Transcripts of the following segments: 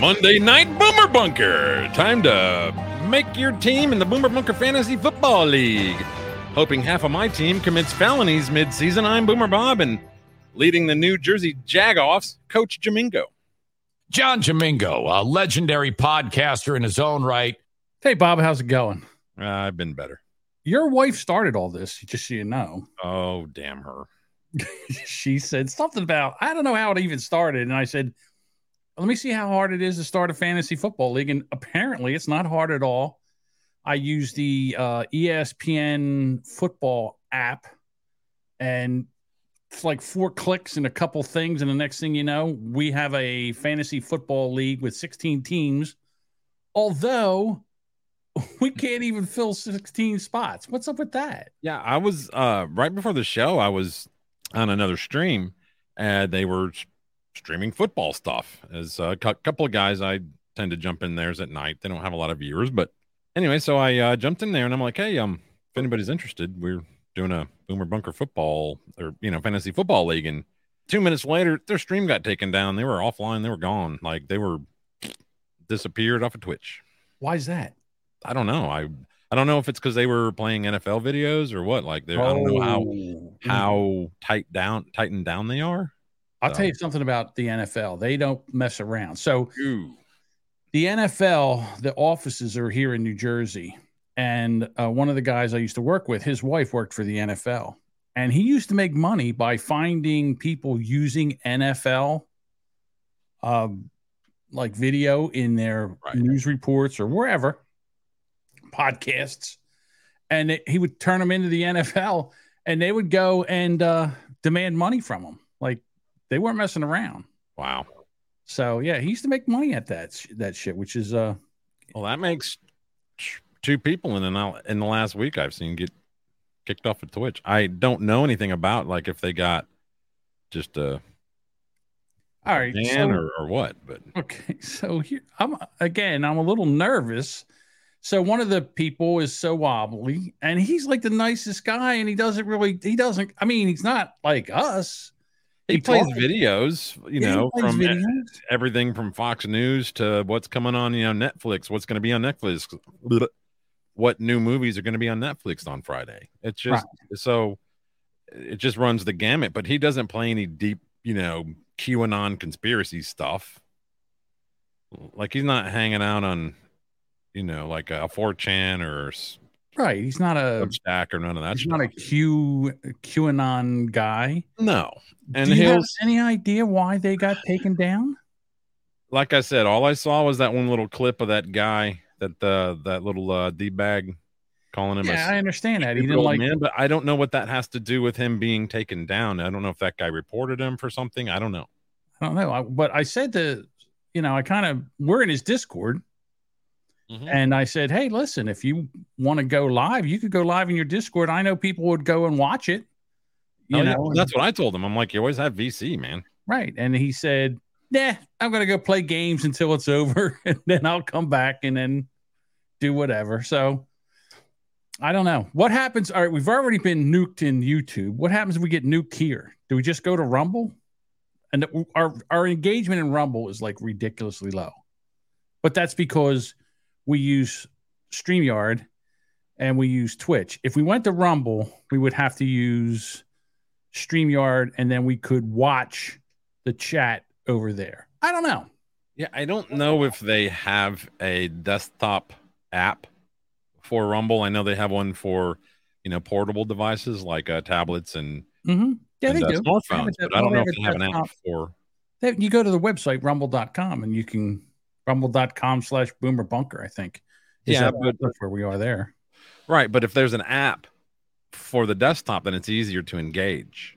Monday Night Boomer Bunker. Time to make your team in the Boomer Bunker Fantasy Football League. Hoping half of my team commits felonies mid-season, I'm Boomer Bob, and leading the New Jersey Jagoffs, Coach Jamingo. John Jamingo, a legendary podcaster in his own right. Hey, Bob, how's it going? Uh, I've been better. Your wife started all this, just so you know. Oh, damn her. she said something about, I don't know how it even started. And I said, let me see how hard it is to start a fantasy football league. And apparently, it's not hard at all. I use the uh, ESPN football app, and it's like four clicks and a couple things. And the next thing you know, we have a fantasy football league with 16 teams. Although we can't even fill 16 spots. What's up with that? Yeah, I was uh, right before the show, I was on another stream and they were streaming football stuff. As a couple of guys, I tend to jump in theirs at night. They don't have a lot of viewers, but anyway, so I uh, jumped in there and I'm like, hey, um, if anybody's interested, we're doing a Boomer Bunker football or you know fantasy football league, and two minutes later, their stream got taken down. They were offline. They were gone. Like they were disappeared off of Twitch. Why is that? I don't know. I I don't know if it's because they were playing NFL videos or what. Like they, oh. I don't know how oh. how tight down tightened down they are. I'll so. tell you something about the NFL. They don't mess around. So Ooh. the NFL, the offices are here in New Jersey, and uh, one of the guys I used to work with, his wife worked for the NFL, and he used to make money by finding people using NFL. Um, like video in their right. news reports or wherever podcasts, and it, he would turn them into the NFL, and they would go and uh, demand money from them. They weren't messing around. Wow. So yeah, he used to make money at that that shit, which is uh. Well, that makes two people in the in the last week I've seen get kicked off of Twitch. I don't know anything about like if they got just a all right ban so, or, or what, but okay. So here I'm again. I'm a little nervous so one of the people is so wobbly, and he's like the nicest guy, and he doesn't really, he doesn't. I mean, he's not like us. He, he plays talks. videos, you yeah, know, from videos. everything from Fox News to what's coming on, you know, Netflix, what's going to be on Netflix, what new movies are going to be on Netflix on Friday. It's just right. so it just runs the gamut, but he doesn't play any deep, you know, QAnon conspiracy stuff. Like he's not hanging out on you know, like a 4chan or right. He's not a stack or none of that. He's stuff. not a Q QAnon guy. No. And Do you have any idea why they got taken down? Like I said, all I saw was that one little clip of that guy that uh that little uh D bag calling him. Yeah, I understand that he didn't like man, but I don't know what that has to do with him being taken down. I don't know if that guy reported him for something. I don't know. I don't know. I, but I said to, you know, I kind of we're in his Discord, Mm-hmm. And I said, hey, listen, if you want to go live, you could go live in your Discord. I know people would go and watch it. You oh, know, yeah. that's what I told him. I'm like, you always have VC, man. Right. And he said, nah, I'm going to go play games until it's over. and then I'll come back and then do whatever. So I don't know. What happens? All right. We've already been nuked in YouTube. What happens if we get nuked here? Do we just go to Rumble? And our, our engagement in Rumble is like ridiculously low. But that's because we use StreamYard and we use Twitch. If we went to Rumble, we would have to use StreamYard and then we could watch the chat over there. I don't know. Yeah, I don't know if they have a desktop app for Rumble. I know they have one for, you know, portable devices like uh, tablets and, mm-hmm. yeah, and, they uh, do. smartphones, but I don't know if they have an app for. You go to the website rumble.com and you can rumble.com slash boomer bunker, I think. Is yeah, but that's where we are there. Right. But if there's an app for the desktop, then it's easier to engage.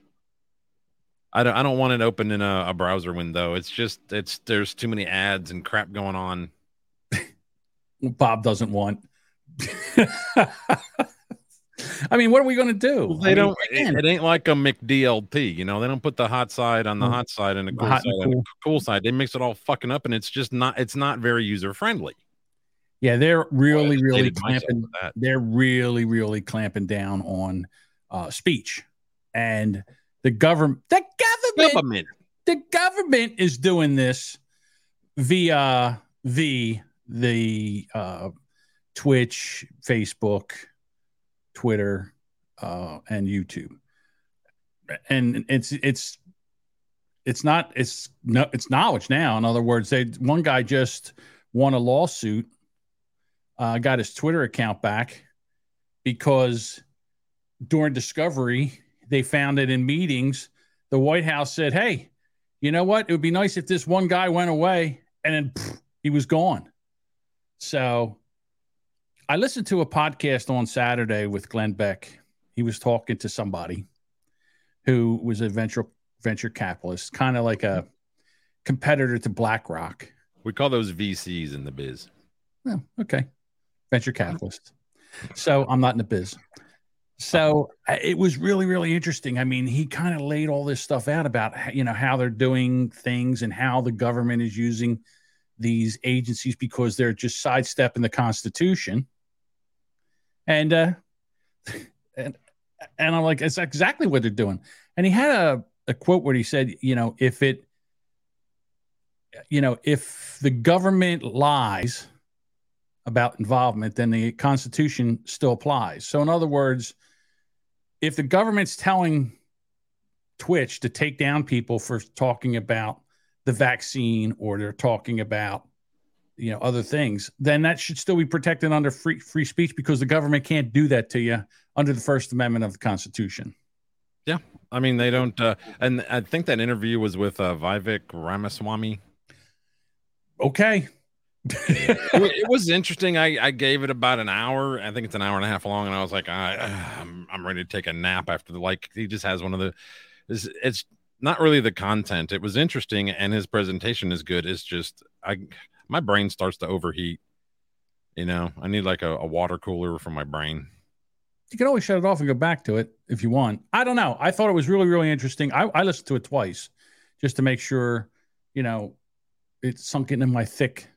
I don't, I don't want it open in a, a browser window. It's just, it's, there's too many ads and crap going on. Bob doesn't want. I mean, what are we going to do? Well, they I don't. Mean, it, ain't like a McDLT, you know. They don't put the hot side on the hot side and the cool side cool. on the cool side. They mix it all fucking up, and it's just not. It's not very user friendly. Yeah, they're really, really clamping. They're really, really clamping down on uh, speech, and the government. The government. Government. The government is doing this via the the uh, Twitch, Facebook, Twitter, uh, and YouTube. And it's it's it's not it's no it's knowledge now. In other words, they one guy just won a lawsuit, uh, got his Twitter account back because during discovery they found it in meetings. The White House said, "Hey, you know what? It would be nice if this one guy went away and then pff, he was gone." So I listened to a podcast on Saturday with Glenn Beck. He was talking to somebody who was a venture venture capitalist, kind of like a competitor to BlackRock. We call those VCs in the biz. Oh, okay. Venture capitalist. So I'm not in the biz. So it was really, really interesting. I mean, he kind of laid all this stuff out about you know how they're doing things and how the government is using these agencies because they're just sidestepping the Constitution. And uh, and and I'm like, it's exactly what they're doing. And he had a, a quote where he said, you know, if it, you know, if the government lies about involvement, then the Constitution still applies. So, in other words, if the government's telling Twitch to take down people for talking about the vaccine or they're talking about you know other things then that should still be protected under free free speech because the government can't do that to you under the first amendment of the constitution. Yeah i mean they don't uh, and i think that interview was with uh, vivek ramaswamy. Okay. It, was interesting. I, I gave it about an hour. I think it's an hour and a half long and i was like I, I'm, I'm ready to take a nap after the like he just has one of the it's, it's not really the content. It was interesting and his presentation is good. It's just i my brain starts to overheat. You know, I need like a, a water cooler for my brain. You can always shut it off and go back to it if you want. I don't know. I thought it was really, really interesting. I, I listened to it twice just to make sure, you know, it sunk into my thick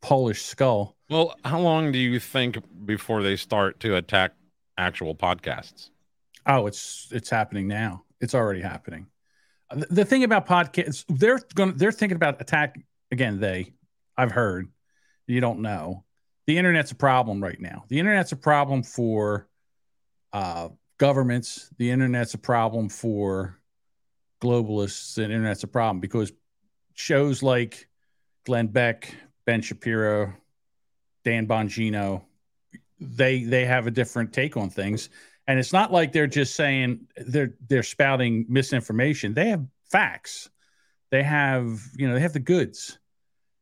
Polish skull. Well, how long do you think before they start to attack actual podcasts? Oh, it's it's happening now. It's already happening. The, the thing about podcasts, they're going they're thinking about attack again. They I've heard. You don't know. The internet's a problem right now. The internet's a problem for uh, governments. The internet's a problem for globalists. The internet's a problem because shows like Glenn Beck, Ben Shapiro, Dan Bongino, they they have a different take on things. And it's not like they're just saying they're they're spouting misinformation. They have facts. They have, you know, they have the goods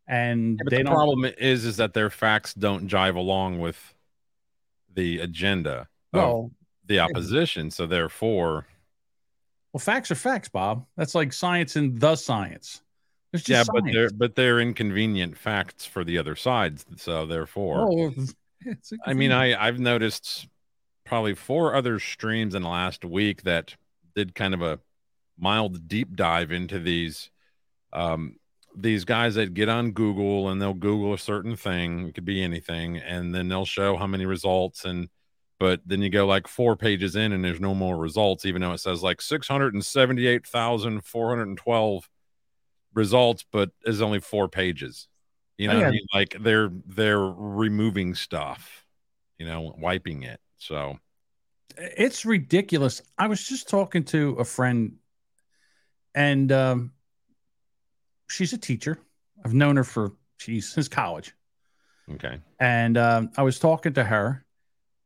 and yeah, the problem is is that their facts don't jive along with the agenda well, the opposition. So therefore well facts are facts bob. That's like science and the science. Yeah science. but they're but they're inconvenient facts for the other sides so therefore oh, i mean i i've noticed probably four other streams in the last week that did kind of a mild deep dive into these um these guys that get on Google and they'll Google a certain thing, it could be anything, and then they'll show how many results and but then you go like four pages in and there's no more results, even though it says like 678,412 results, but is only four pages. You know, oh, yeah. I mean? like they're they're removing stuff, you know, wiping it. So it's ridiculous. I was just talking to a friend and um she's a teacher. I've known her for she's since college. Okay. And um, I was talking to her,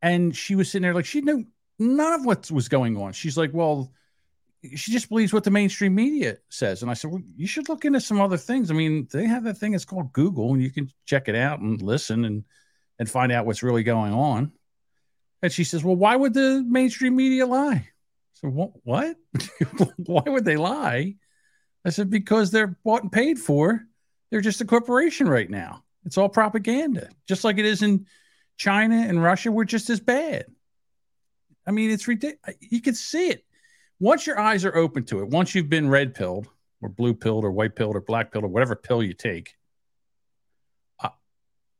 and she was sitting there like she knew none of what was going on. She's like, well, she just believes what the mainstream media says. And I said, well, you should look into some other things. I mean, they have that thing. It's called Google, and you can check it out and listen and and find out what's really going on. And she says, well, why would the mainstream media lie? So what? What? why would they lie? I said, because they're bought and paid for. They're just a corporation right now. It's all propaganda, just like it is in China and Russia. We're just as bad. I mean, it's ridiculous. You can see it. Once your eyes are open to it, once you've been red pilled or blue pilled or white pilled or black pilled or whatever pill you take, uh,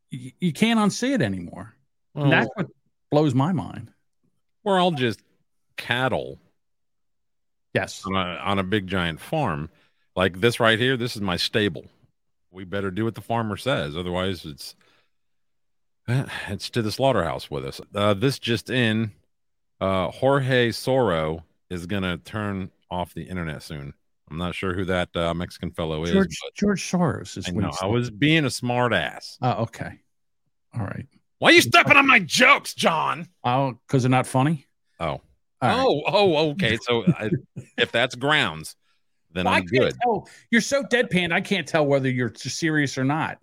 you, you, can't unsee it anymore. Well, that's what blows my mind. We're all just cattle. Yes. On a, on a big giant farm like this right here, this is my stable. we better do what the farmer says. Otherwise, it's it's to the slaughterhouse with us. Uh, this just in, uh, Jorge Soro is gonna turn off the internet soon. I'm not sure who that uh, Mexican fellow is. George, but George Soros is I know I was being a smart ass. Oh, okay. All right. Why are you stepping on my jokes, John? Oh, because they're not funny. Oh, right. oh, oh, okay. So I, if that's grounds, then Well, I I'm can't good. tell. You're so deadpan. I can't tell whether you're serious or not.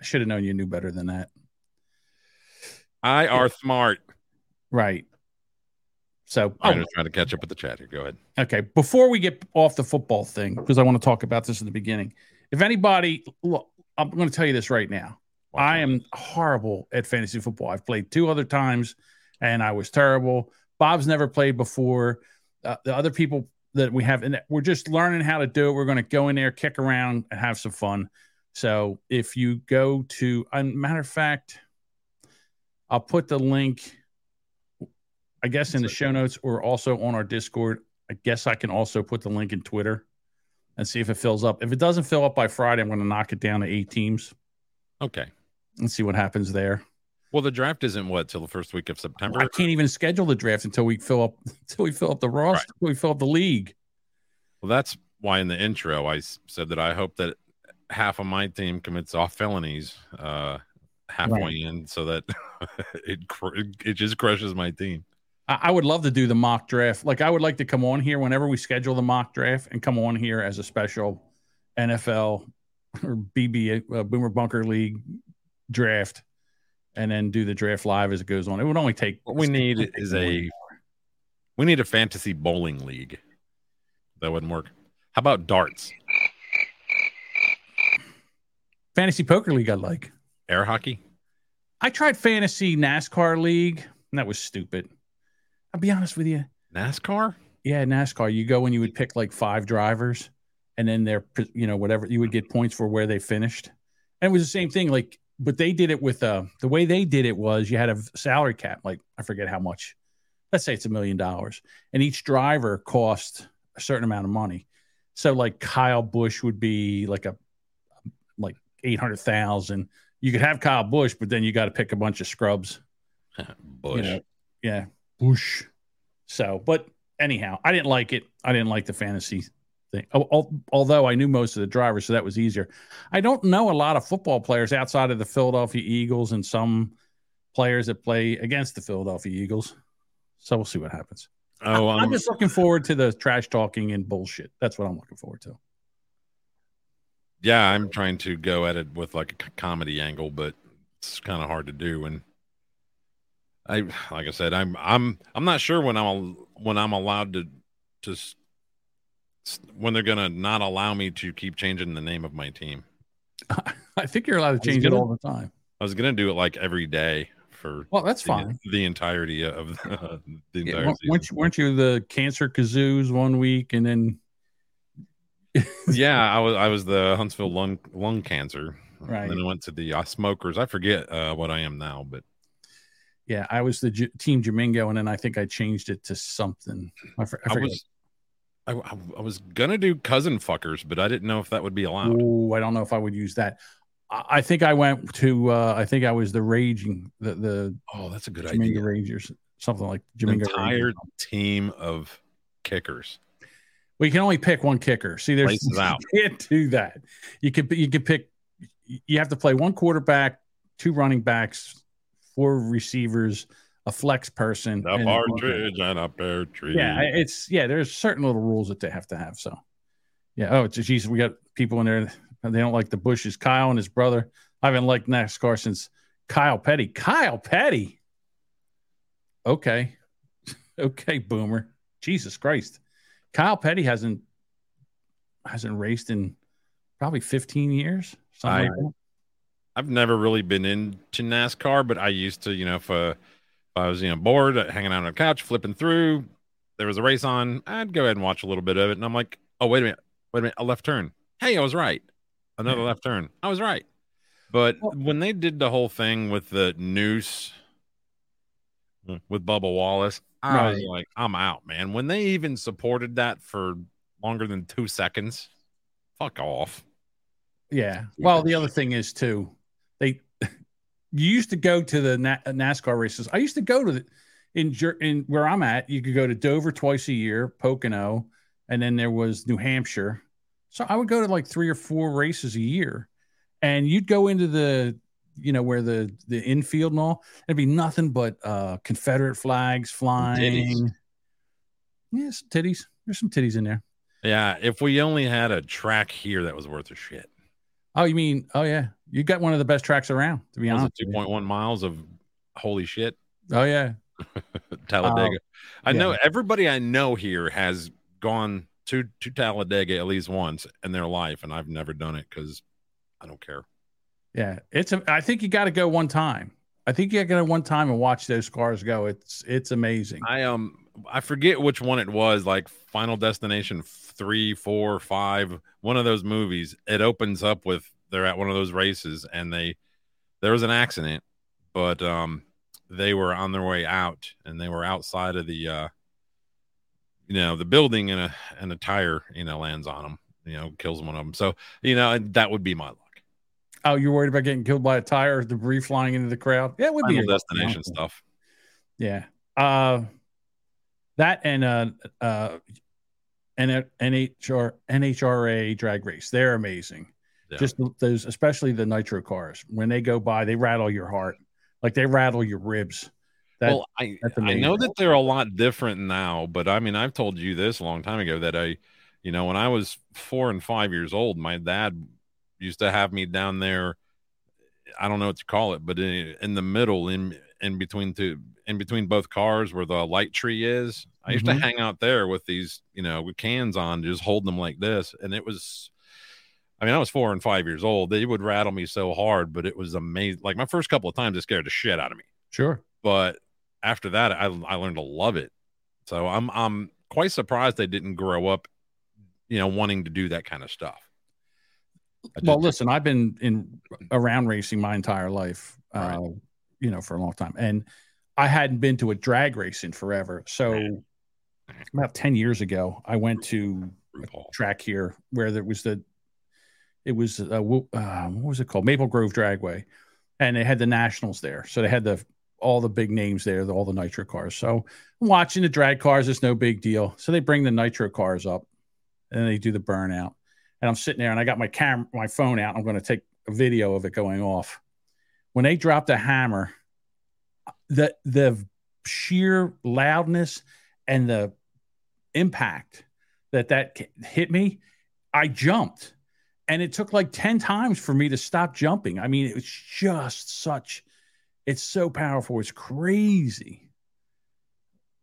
I should have known you knew better than that. I are smart. Right. So, I'm oh, just trying to catch up with the chat here. Go ahead. okay. Before we get off the football thing, because I want to talk about this in the beginning. If anybody, look, I'm going to tell you this right now. Watch I am horrible at fantasy football. I've played two other times and I was terrible. Bob's never played before. Uh, the other people that we have, and we're just learning how to do it. We're going to go in there, kick around, and have some fun. So if you go to, a matter of fact, I'll put the link, I guess, in the show notes or also on our Discord. I guess I can also put the link in Twitter and see if it fills up. If it doesn't fill up by Friday, I'm going to knock it down to eight teams Okay. and see what happens there. Well, the draft isn't what till the first week of September. I can't even schedule the draft until we fill up until we fill up the roster, Right. until we fill up the league. Well, that's why in the intro I said that I hope that half of my team commits off felonies uh, halfway in, so that it cr- it just crushes my team. I, I would love to do the mock draft. Like I would like to come on here whenever we schedule the mock draft and come on here as a special NFL or BB uh, Boomer Bunker League draft, and then do the draft live as it goes on. It would only take. What we need is a we need a fantasy bowling league. That wouldn't work. How about darts, fantasy poker league. I like. air hockey? I tried fantasy NASCAR league, and that was stupid. I'll be honest with you. NASCAR? Yeah, NASCAR. You go and you would pick like five drivers, and then they're you know whatever you would get points for where they finished. And it was the same thing. Like, but they did it with uh the way they did it was you had a salary cap. Like I forget how much. Let's say it's a million dollars, and each driver cost a certain amount of money. So like Kyle Busch would be like a like eight hundred thousand. You could have Kyle Busch, but then you got to pick a bunch of scrubs. Bush. You know, yeah, Bush. So, but anyhow, I didn't like it. I didn't like the fantasy thing. Al- al- Although I knew most of the drivers, so that was easier. I don't know a lot of football players outside of the Philadelphia Eagles and some players that play against the Philadelphia Eagles. So we'll see what happens. Oh, I'm um, just looking forward to the trash talking and bullshit. That's what I'm looking forward to. yeah, I'm trying to go at it with like a comedy angle, but it's kind of hard to do. And I, like I said, I'm I'm I'm not sure when I'm when I'm allowed to to when they're gonna not allow me to keep changing the name of my team. I think you're allowed to change it all the time. I was gonna do it like every day for Well, that's the, fine. the entirety of the, the Yeah, entire weren't, season. weren't you, weren't you the cancer kazoos one week and then yeah, I was I was the Huntsville lung lung cancer. Right. Then I went to the uh, smokers. I forget uh, what I am now, but Yeah, I was the J- team Jamingo, and then I think I changed it to something. I, for, I I, was I, I, I was gonna do cousin fuckers, but I didn't know if that would be allowed. Ooh, I don't know if I would use that. I, I think I went to. Uh, I think I was the raging the the Oh, that's a good Jamingo idea. Rangers, something like An Jamingo entire Rangers. team of kickers. We can only pick one kicker. See, there's Places out. you can't do that. You can you can pick. You have to play one quarterback, two running backs, four receivers, a flex person. A and- partridge and a pear tree. Yeah, it's yeah. There's certain little rules that they have to have. So, yeah. Oh, it's geez, we got people in there. They don't like the Bushes. Kyle and his brother. I haven't liked NASCAR since Kyle Petty. Kyle Petty. Okay, okay, Boomer. Jesus Christ, Kyle Petty hasn't hasn't raced in probably 15 years. I, like I've never really been into NASCAR, but I used to, you know, if I was, you know, bored, hanging out on a couch, flipping through, there was a race on, I'd go ahead and watch a little bit of it. And I'm like, oh, wait a minute, wait a minute, a left turn. Hey, I was right. Another Yeah. left turn. I was right. But Well- when they did the whole thing with the noose with Bubba Wallace, I was like, I'm out, man. When they even supported that for longer than two seconds, fuck off. Yeah. Well, the other thing is too, you used to go to the Na- NASCAR races. I used to go to the in in where I'm at. You could go to Dover twice a year, Pocono, and then there was New Hampshire. So I would go to like three or four races a year, and you'd go into the you know where the the infield and all. There'd be nothing but uh Confederate flags flying. Yes, titties. There's some titties in there. Yeah, if we only had a track here that was worth a shit. Oh, you mean? Oh yeah, you got one of the best tracks around. To be honest, with you. 2.1 miles of holy shit Oh yeah, Talladega? I yeah. know everybody I know here has gone to to Talladega at least once in their life, and I've never done it because I don't care. yeah. It's. A, I think you got to go one time. I think you got to go one time and watch those cars go. It's it's amazing. I um I forget which one it was, like Final Destination three, four, five, one of those movies. It opens up with they're at one of those races and they there was an accident, but um they were on their way out and they were outside of the uh you know the building and a and a tire you know lands on them you know kills one of them so you know that would be my luck oh, you're worried about getting killed by a tire, or debris flying into the crowd? Yeah, it would be Final luck, destination stuff Yeah. Uh that and uh uh and NHR NHRA drag race. They're amazing. Yeah. Just those especially the nitro cars. When they go by, they rattle your heart. Like they rattle your ribs. That, well, I I know that they're a lot different now, but I mean, I've told you this a long time ago that I, you know, when I was four and five years old, my dad used to have me down there. I don't know what to call it, but in, in the middle, in in between two, in between both cars, where the light tree is, I used Mhm. to hang out there with these, you know, with cans on, just holding them like this, and it was. I mean, I was four and five years old. They would rattle me so hard, but it was amazing. Like my first couple of times, it scared the shit out of me sure. but after that I, I learned to love it so i'm i'm quite surprised they didn't grow up you know wanting to do that kind of stuff Well, listen, I've been in around racing my entire life, uh, Right. You know, for a long time, and I hadn't been to a drag race in forever. So, about ten years ago, I went to RuPaul. track here where there was the, it was uh, wo- uh, what was it called, Maple Grove Dragway, and they had the nationals there. So they had the all the big names there, all the nitro cars. So watching the drag cars, it's no big deal. So they bring the nitro cars up, and they do the burnout and I'm sitting there and I got my camera, my phone out. I'm going to take a video of it going off. When they dropped the hammer, the the sheer loudness and the impact that that hit me, I jumped, and it took like ten times for me to stop jumping. I mean, it was just such. It's so powerful. It's crazy.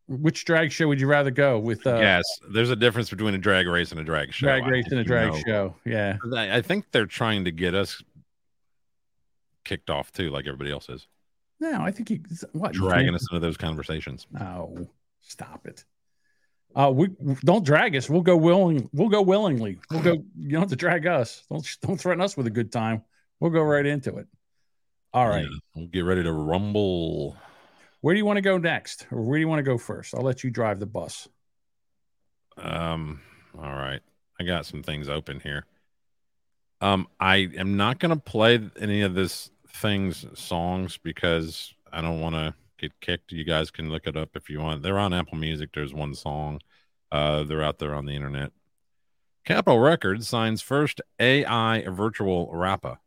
Which drag show would you rather go with? Uh, yes there's a difference between a drag race and a drag show drag race and a drag know. show. Yeah. I think they're trying to get us kicked off too like everybody else is No, I think he what dragging us into those conversations No, stop it. Uh, we don't drag us. We'll go willing. We'll go willingly. We'll go. You don't have to drag us. Don't don't threaten us with a good time. We'll go right into it. All right. Yeah, we'll get ready to rumble Where do you want to go next, or where do you want to go first? I'll let you drive the bus. Um, all right. I got some things open here. Um, I am not gonna play any of this things songs because I don't want to get kicked. You guys can look it up if you want. They're on Apple Music. There's one song. Uh, they're out there on the internet. Capitol Records signs first AI virtual rapper.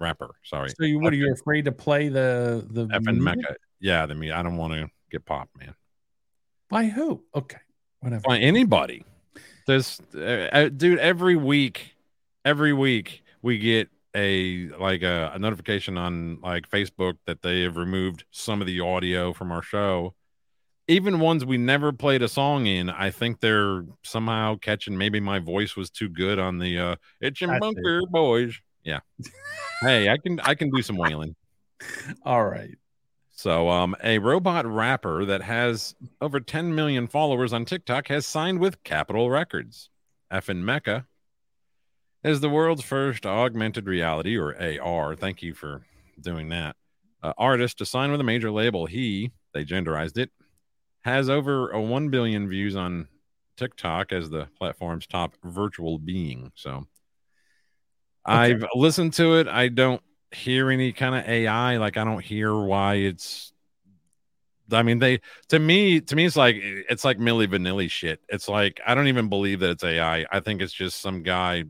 Rapper, sorry. So you what are you afraid to play the the F and? Meka. Yeah, the me. I don't want to get popped, man. by who? Okay, whatever. by anybody. This uh, uh, dude every week, every week we get a like a, a notification on like Facebook that they have removed some of the audio from our show. Even ones we never played a song in, I think they're somehow catching. Maybe my voice was too good on the uh, "It's your bunker boys." Yeah. hey, I can I can do some wailing. All right. So, um, a robot rapper that has over 10 million followers on TikTok has signed with Capitol Records. FN Meka is the world's first augmented reality or AR. Thank you for doing that. Uh, artist to sign with a major label. He, they genderized it, has over a 1 billion views on TikTok as the platform's top virtual being. So, I've listened to it. I don't hear any kind of AI. Like I don't hear why it's. I mean, they to me to me it's like it's like Milli Vanilli shit. It's like I don't even believe that it's AI. I think it's just some guy,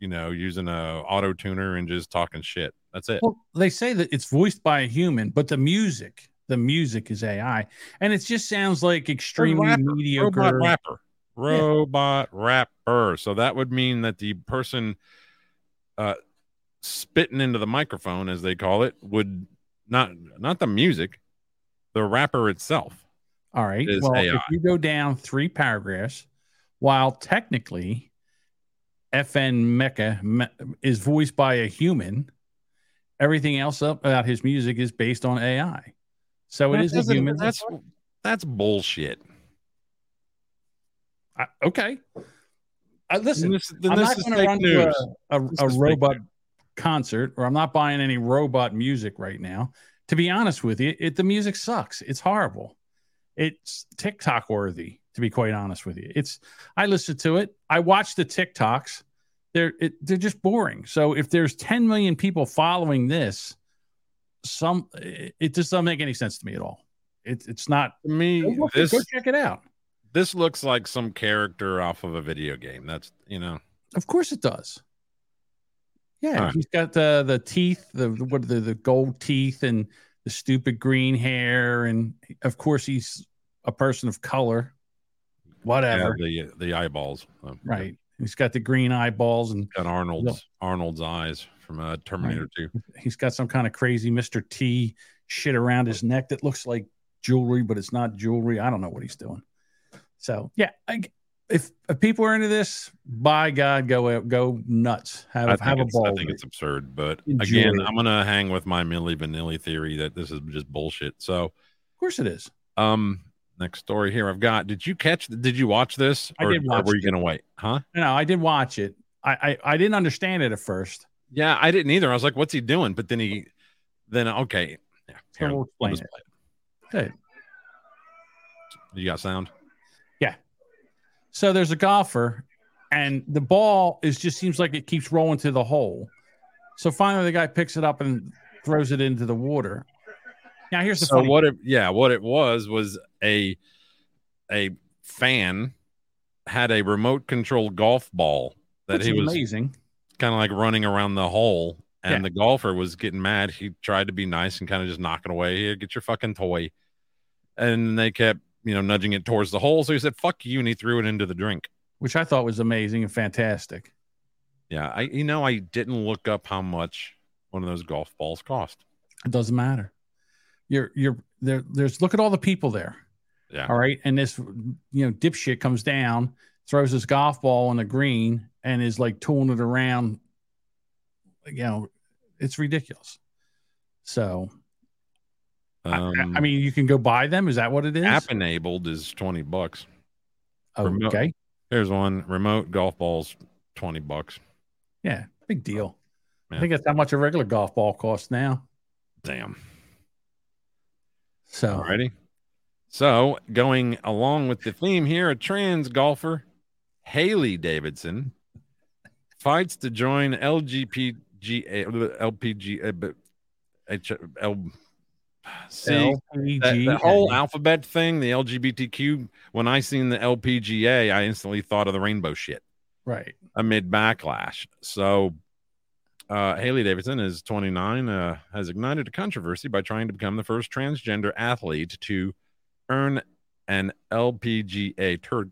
you know, using a auto tuner and just talking shit. That's it. Well, they say that it's voiced by a human, but the music, the music is AI, and it just sounds like extremely rapper, mediocre. Robot rapper. Robot rapper. So that would mean that the person uh spitting into the microphone, as they call it, would not not the music, the rapper itself. All right. Well, AI. if you go down three paragraphs, while technically FN Meka me- is voiced by a human, everything else up about his music is based on AI. So it That is a human. That's that's bullshit. I, okay. I, listen, This- I'm not is going to run news. to a, a, a robot concert, or I'm not buying any robot music right now. To be honest with you, it, the music sucks. It's horrible. It's TikTok worthy, to be quite honest with you. It's I listen to it. I watch the TikToks. They're it, they're just boring. So if there's 10 million people following this, some it, it just doesn't make any sense to me at all. It, it's not. To me, Go, look- this go check it out. this looks like some character off of a video game. That's you know. Of course it does. Yeah, right. he's got the the teeth, the what the the gold teeth and the stupid green hair, and of course he's a person of color. Whatever, Yeah, the the eyeballs. Um, right? He's got the green eyeballs, and Got Arnold's Arnold's eyes from uh, Terminator Two. he's got some kind of crazy Mister T shit around his neck that looks like jewelry, but it's not jewelry. I don't know what he's doing. So yeah, I, if, if people are into this, by God, go go nuts. Have have a ball. I think it's absurd, but Enjoy again, it. I'm gonna hang with my Milli Vanilli theory that this is just bullshit. So, Of course it is. um, next story here I've got. Did you catch? Did you watch this? I or, did or watch were you it. gonna wait? Huh? No, I did watch it. I, I I didn't understand it at first. Yeah, I didn't either. I was like, "What's he doing?" But then he, then okay, yeah. So Here, we'll explain it. play Good. You got sound? Yeah. So there's a golfer, and the ball is just seems like it keeps rolling to the hole. So finally, the guy picks it up and throws it into the water. Now here's the so what it yeah what it was was a a fan had a remote controlled golf ball that he was amazing. kind of like running around the hole and Yeah. the golfer was getting mad he tried to be nice and kind of just knocking it away here get your fucking toy and they kept you know nudging it towards the hole so he said fuck you and he threw it into the drink which I thought was amazing and fantastic. yeah i you know i didn't look up how much one of those golf balls cost It doesn't matter. You're you're there. There's look at all the people there. Yeah All right, and this you know dipshit comes down, throws his golf ball on the green, and is like tooling it around. You know, it's ridiculous. So I- um, I, mean, you can go buy them. Is that what it is? app enabled is 20 bucks Oh, remote. okay, Here's one remote golf balls, 20 bucks. yeah, big deal. I think that's how much a regular golf ball costs now. Damn. So Alrighty. So, going along with the theme here, a trans golfer, Hailey Davidson, fights to join LGPG, LPG, but- H- L, see, that, LPGA. that whole alphabet thing, the LGBTQ, when I seen the LPGA, I instantly thought of the rainbow shit. right. amid backlash. So, uh, Hailey Davidson is 29, uh, has ignited a controversy by trying to become the first transgender athlete to earn an LPGA tour,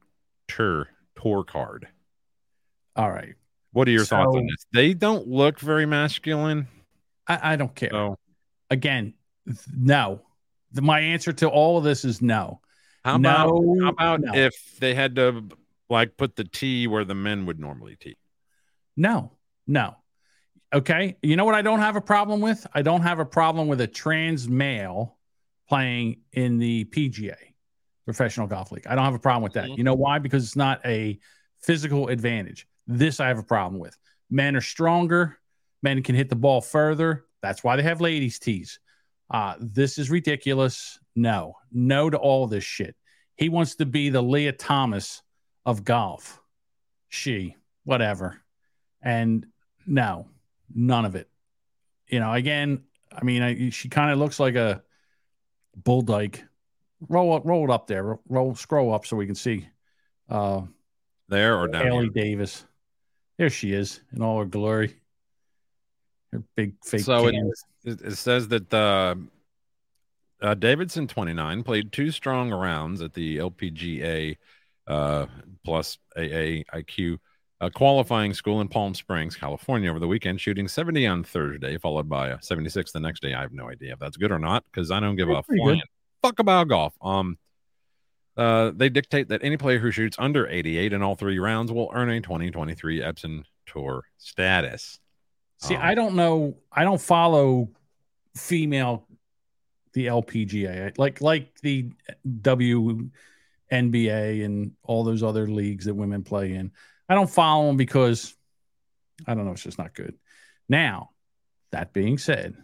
tour, tour card. All right. What are your thoughts on this? They don't look very masculine. I, I don't care. So, Again, th- no. The, my answer to all of this is no. how about, how about no. if they had to like put the T where the men would normally T? No, no. Okay. You know what I don't have a problem with? I don't have a problem with a trans male playing in the PGA, Professional Golf League. I don't have a problem with that. Mhm. You know why? Because it's not a physical advantage. This I have a problem with. Men are stronger, men can hit the ball further. That's why they have ladies' tees. Uh, this is ridiculous. No, no to all this shit. He wants to be the Lia Thomas of golf. She, whatever. And No, none of it. You know, again, I mean, I, she kind of looks like a bull dyke. Roll it, roll it up there. Roll, scroll up so we can see. Uh, there or down Hailey? Davis. There she is in all her glory. Her big fake. So it, it, it says that uh, uh, Davidson 29 played two strong rounds at the LPGA uh, plus AA IQ uh, qualifying school in Palm Springs, California over the weekend, shooting 70 on Thursday, followed by a 76 the next day. I have no idea if that's good or not because I don't give That's a flying good. fuck about golf. Um, uh, they dictate that any player who shoots under 88 in all three rounds will earn a 2023 Epson Tour status. See, Um, I don't know. I don't follow female the LPGA like like the WNBA and all those other leagues that women play in. I don't follow them because I don't know. It's just not good. Now, that being said,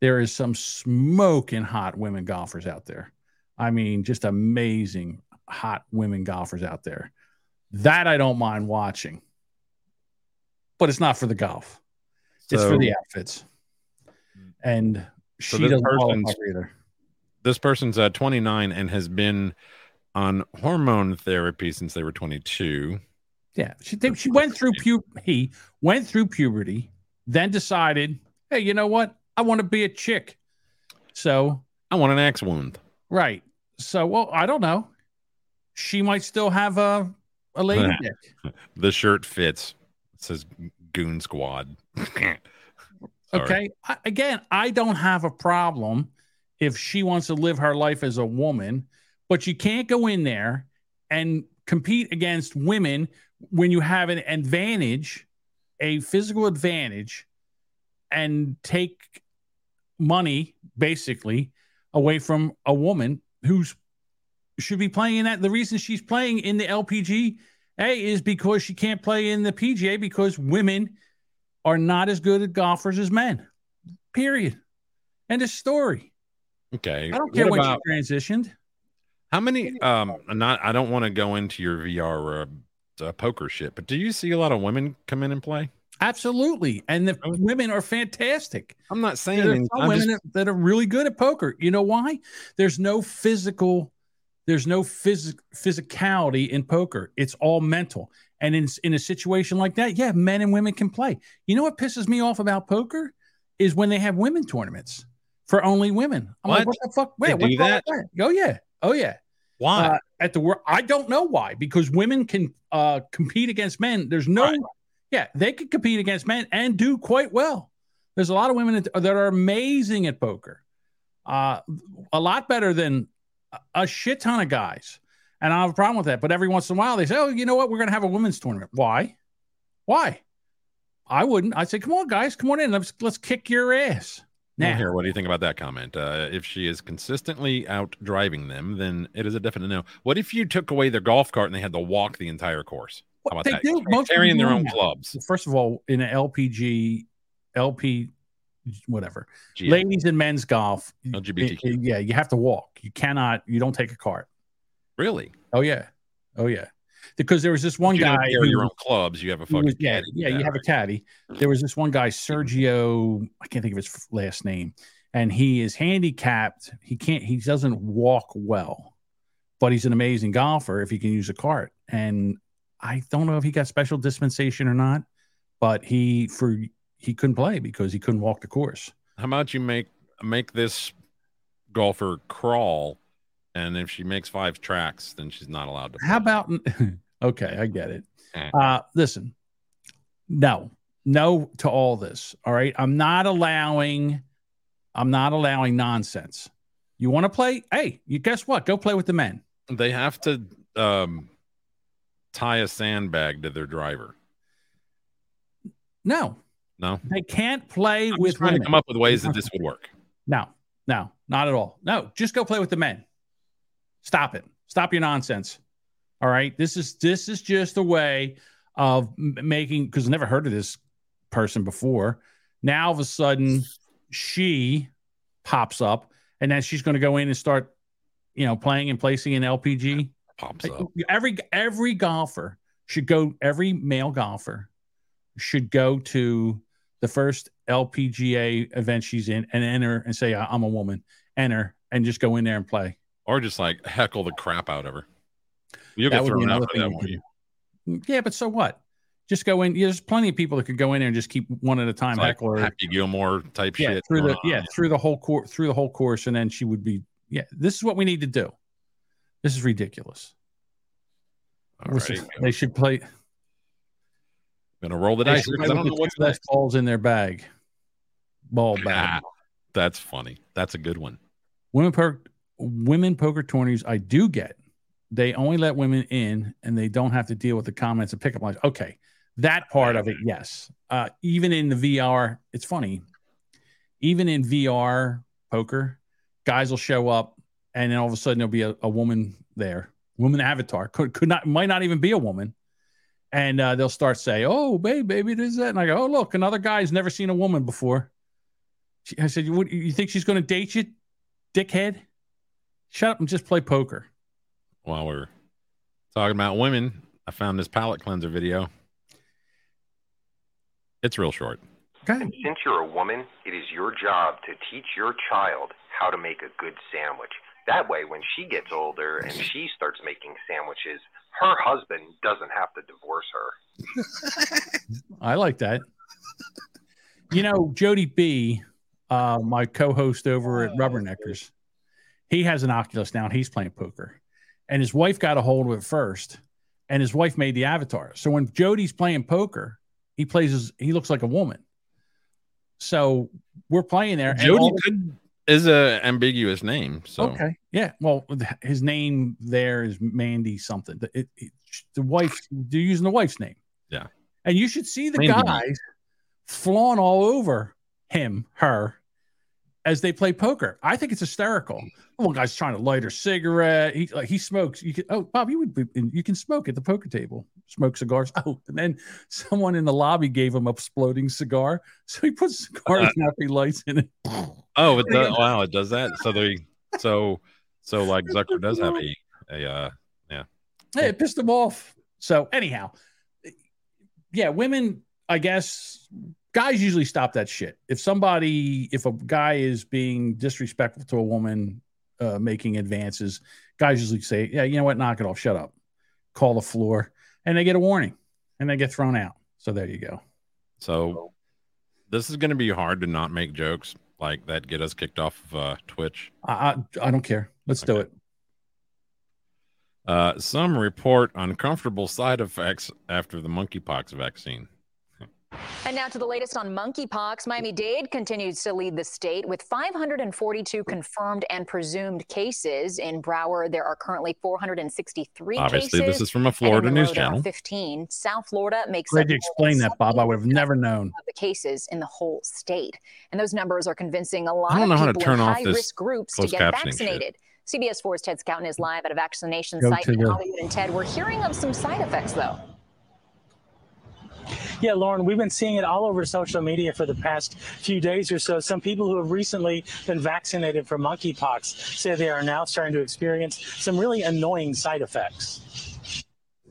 there is some smoking hot women golfers out there. I mean, just amazing hot women golfers out there. That I don't mind watching, but it's not for the golf. It's for the outfits. And So she this doesn't qualify person's- either. this person's uh, 29 and has been on hormone therapy since they were 22. Yeah, she think she went through pu- he went through puberty, then decided, hey, you know what? I want to be a chick. So I want an axe wound. right. So well, I don't know. She might still have a a lady dick. The shirt fits. It says Goon Squad. Okay. I, again, I don't have a problem if she wants to live her life as a woman, but you can't go in there and compete against women when you have an advantage, a physical advantage, and take money basically away from a woman who's should be playing in that. The reason she's playing in the LPGA is because she can't play in the PGA because women are not as good at golfers as men. Period. End of story. Okay. I don't care what when about she transitioned. how many? Um, not. I don't want to go into your VR or uh, poker shit, but do you see a lot of women come in and play? Absolutely. And the women are fantastic. I'm not saying. There are some I'm women just- that, that are really good at poker. You know why? There's no physical, there's no phys- physicality in poker. It's all mental. And in in a situation like that, yeah, men and women can play. You know what pisses me off about poker is when they have women tournaments for only women. I'm like, What? what the fuck? They Wait, what's do wrong that? Oh yeah, oh yeah. Why? Uh, at the work, I don't know why because women can uh, compete against men. There's no, Right. yeah, they can compete against men and do quite well. There's a lot of women that, that are amazing at poker, uh, a lot better than a- a shit ton of guys. And I have a problem with that. But every once in a while, they say, "Oh, you know what? We're going to have a women's tournament." Why? Why? I wouldn't. I'd say, "Come on, guys, come on in. Let's let's kick your ass." Now, here, what do you think about that comment? Uh, if she is consistently out driving them, then it is a definite no. What if you took away their golf cart and they had to walk the entire course? How about they that? do. Most Carrying their own clubs. First of all, in an LPG, LP, whatever, ladies and men's golf, LGBTQ. it- it- yeah, you have to walk. You cannot. You don't take a cart. Really? Oh yeah, oh yeah. Because there was this one you guy carry who- your own clubs. You have a fucking was- yeah, caddy. yeah, you have a caddy. There was this one guy, Sergio. I can't think of his last name, and he is handicapped. He can't. He doesn't walk well, but he's an amazing golfer if he can use a cart. And I don't know if he got special dispensation or not, but he for he couldn't play because he couldn't walk the course. How about you make make this golfer crawl, and if she makes five tracks, then she's not allowed to. How about okay, I get it. Eh. Uh listen, no, no to all this. All right. I'm not allowing, I'm not allowing nonsense. You want to play? Hey, you guess what? Go play with the men. They have to um, tie a sandbag to their driver. No, No, they can't play I'm with trying women. to come up with ways that this would work. No, no, not at all. No, just go play with the men. Stop it. Stop your nonsense. All right. This is this is just a way of making because I never heard of this person before. Now all of a sudden she pops up and then she's going to go in and start, you know, playing and placing in LPG. Pops up. Every every golfer should go. Every male golfer should go to the first LPGA event she's in and enter and say, I'm a woman, enter and just go in there and play. Or just like heckle the crap out of her. You'll That get thrown out for that, thing won't you you? Yeah, but so what? Just go in. There's plenty of people that could go in there and just keep one at a time like heckle. Happy Gilmore type yeah, shit. through the on. yeah through the whole course through the whole course, and then she would be yeah. This is what we need to do. This is ridiculous. All Listen, right. They should play. I'm Gonna roll the They dice should because play I don't know what's next. balls in their bag. Ball bag. Ah, that's funny. That's a good one. Women poker women poker tourneys. I do get. They only let women in, and they don't have to deal with the comments and pickup lines. Okay, that part of it, yes. Uh, even in the VR, it's funny. Even in VR poker, guys will show up, and then all of a sudden there'll be a, a woman there, woman avatar. Could could not might not even be a woman, and uh, they'll start say, "Oh, babe, baby, this is that," and I go, "Oh, look, another guy's never seen a woman before." She- I said, "You what, you think she's going to date you, dickhead? Shut up and just play poker." While we're talking about women, I found this palate cleanser video. It's real short. Okay. Since you're a woman, it is your job to teach your child how to make a good sandwich. That way, when she gets older and she starts making sandwiches, her husband doesn't have to divorce her. I like that. You know, Jody B, uh, my co-host over at Rubberneckers, he has an Oculus now and he's playing poker. And his wife got a hold of it first, and his wife made the avatar. So when Jody's playing poker, he plays as he looks like a woman. So we're playing there. Jody could, is a ambiguous name. So Okay. Yeah. Well, his name there is Mandy something. The, it, it- the wife, they're using the wife's name. Yeah. And you should see the Mandy. guys flaunt all over him, her, as they play poker. I think it's hysterical. One guy's trying to light a cigarette. He like he smokes. You can, oh, Bob, you would be, you can smoke at the poker table. Smoke cigars. Oh, and then someone in the lobby gave him a exploding cigar, so he puts cigars after he lights in it. oh, it does, wow, it does that. So they so so like Zucker does have a a uh, Hey, it pissed him off. So anyhow, yeah, women, I guess guys usually stop that shit. If somebody, if a guy is being disrespectful to a woman uh, making advances, guys usually say, yeah, you know what, knock it off, shut up, call the floor, and they get a warning and they get thrown out. So there you go. so this is gonna be hard to not make jokes like that get us kicked off of uh, Twitch. I, I, I don't care. Let's do it. Uh, some report uncomfortable side effects after the monkeypox vaccine. And now to the latest on monkeypox. Miami Dade continues to lead the state with 542 confirmed and presumed cases. In Broward, there are currently 463 Obviously, cases. this is from a Florida news there channel. 15. South Florida makes Glad up you explained that, Bob. I would have never known. of the cases in the whole state. And those numbers are convincing a lot I don't know of how to people turn in off high this risk groups to get captioning shit. vaccinated. CBS 4's Ted Scouten is live at a vaccination Go site to in Hollywood. And Ted, we're hearing of some side effects, though. Yeah, Lauren, we've been seeing it all over social media for the past few days or so. Some people who have recently been vaccinated for monkeypox say they are now starting to experience some really annoying side effects.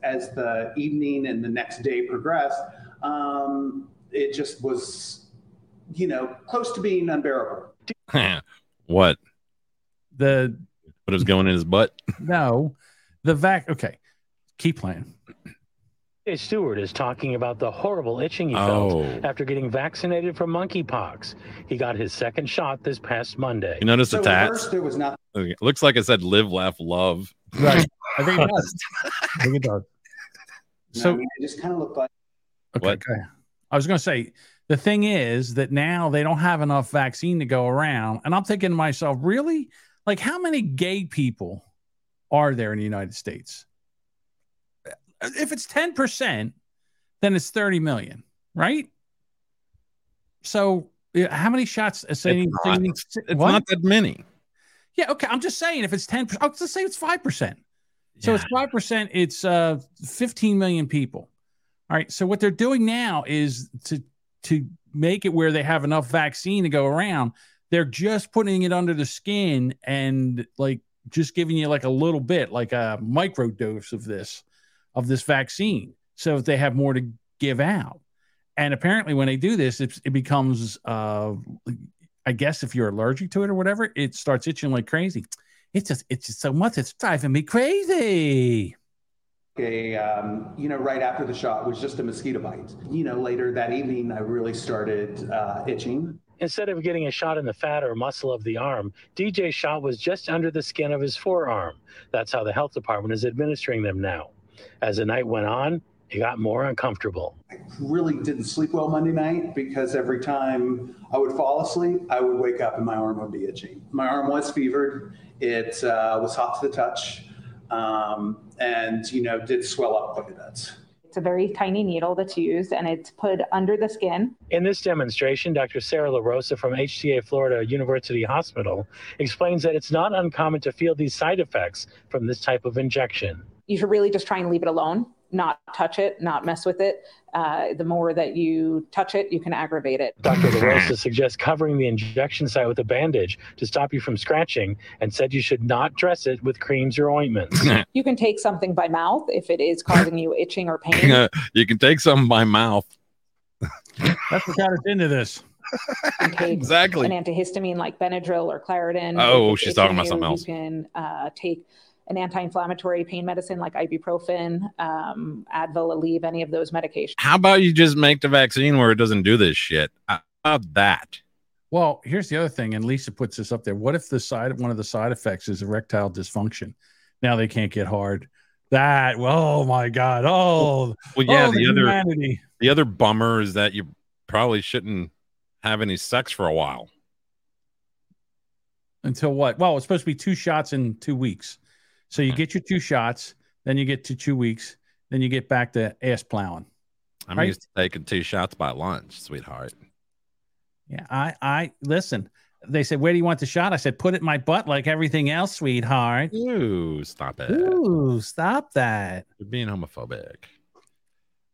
as the evening and the next day progressed, um, it just was, you know, close to being unbearable. what? The But it was going in his butt? no, the vac. Okay, keep playing. Jay Stewart is talking about the horrible itching he Oh. felt after getting vaccinated for monkeypox. He got his second shot this past Monday. You notice So the at tats? first there was nothing. It looks like it said "live, laugh, love." Right. I think it does. I think it does. I So mean, it just kind of looked like Okay, What? okay. I was going to say the thing is that now they don't have enough vaccine to go around, and I'm thinking to myself, really, like how many gay people are there in the United States? If it's ten percent, then it's thirty million, right? So how many shots? Say, It's not. It's not that many. Yeah, okay. I'm just saying if it's ten percent, let's say it's five percent. So it's five percent. It's uh, 15 million people. All right. So what they're doing now is to to make it where they have enough vaccine to go around. They're just putting it under the skin and like just giving you like a little bit, like a micro dose of this of this vaccine, so that they have more to give out. And apparently, when they do this, it, it becomes, uh, I guess, if you're allergic to it or whatever, it starts itching like crazy. It's just, it's just so much. It's driving me crazy. a um, you know right after the shot was just a mosquito bite you know later that evening i really started uh, itching Instead of getting a shot in the fat or muscle of the arm, DJ's shot was just under the skin of his forearm. That's how the health department is administering them now. As the night went on, it got more uncomfortable. I really didn't sleep well monday night because every time i would fall asleep i would wake up and my arm would be itching my arm was fevered it uh, was hot to the touch um, and you know did swell up quite a bit It's a very tiny needle that's used and it's put under the skin. In this demonstration, Dr. Sarah LaRosa from HCA Florida University Hospital explains that it's not uncommon to feel these side effects from this type of injection. You should really just try and leave it alone, not touch it, not mess with it. Uh, the more that you touch it, you can aggravate it. Dr. LaRosa suggests covering the injection site with a bandage to stop you from scratching and said you should not dress it with creams or ointments. You can take something by mouth if it is causing you itching or pain. you can take something by mouth. That's what got us into this. You can take Exactly. an antihistamine like Benadryl or Claritin. Oh, she's talking itching about something else. You can uh, take an anti-inflammatory pain medicine like ibuprofen, um, Advil, Aleve, any of those medications. How about you just make the vaccine where it doesn't do this shit? How about that? Well, here's the other thing, and Lisa puts this up there. What if the side one of the side effects is erectile dysfunction? Now they can't get hard. That oh my god! Oh, Well, yeah, oh, the other humanity. the other bummer is that you probably shouldn't have any sex for a while. until what? Well, it's supposed to be two shots in two weeks. So you get your two shots, then you get to two weeks, then you get back to ass plowing. I'm Right. used to taking two shots by lunch, sweetheart. Yeah, I I listen. They said, "Where do you want the shot?" I said, "Put it in my butt like everything else, sweetheart." Ooh, stop it. Ooh, stop that. You're being homophobic.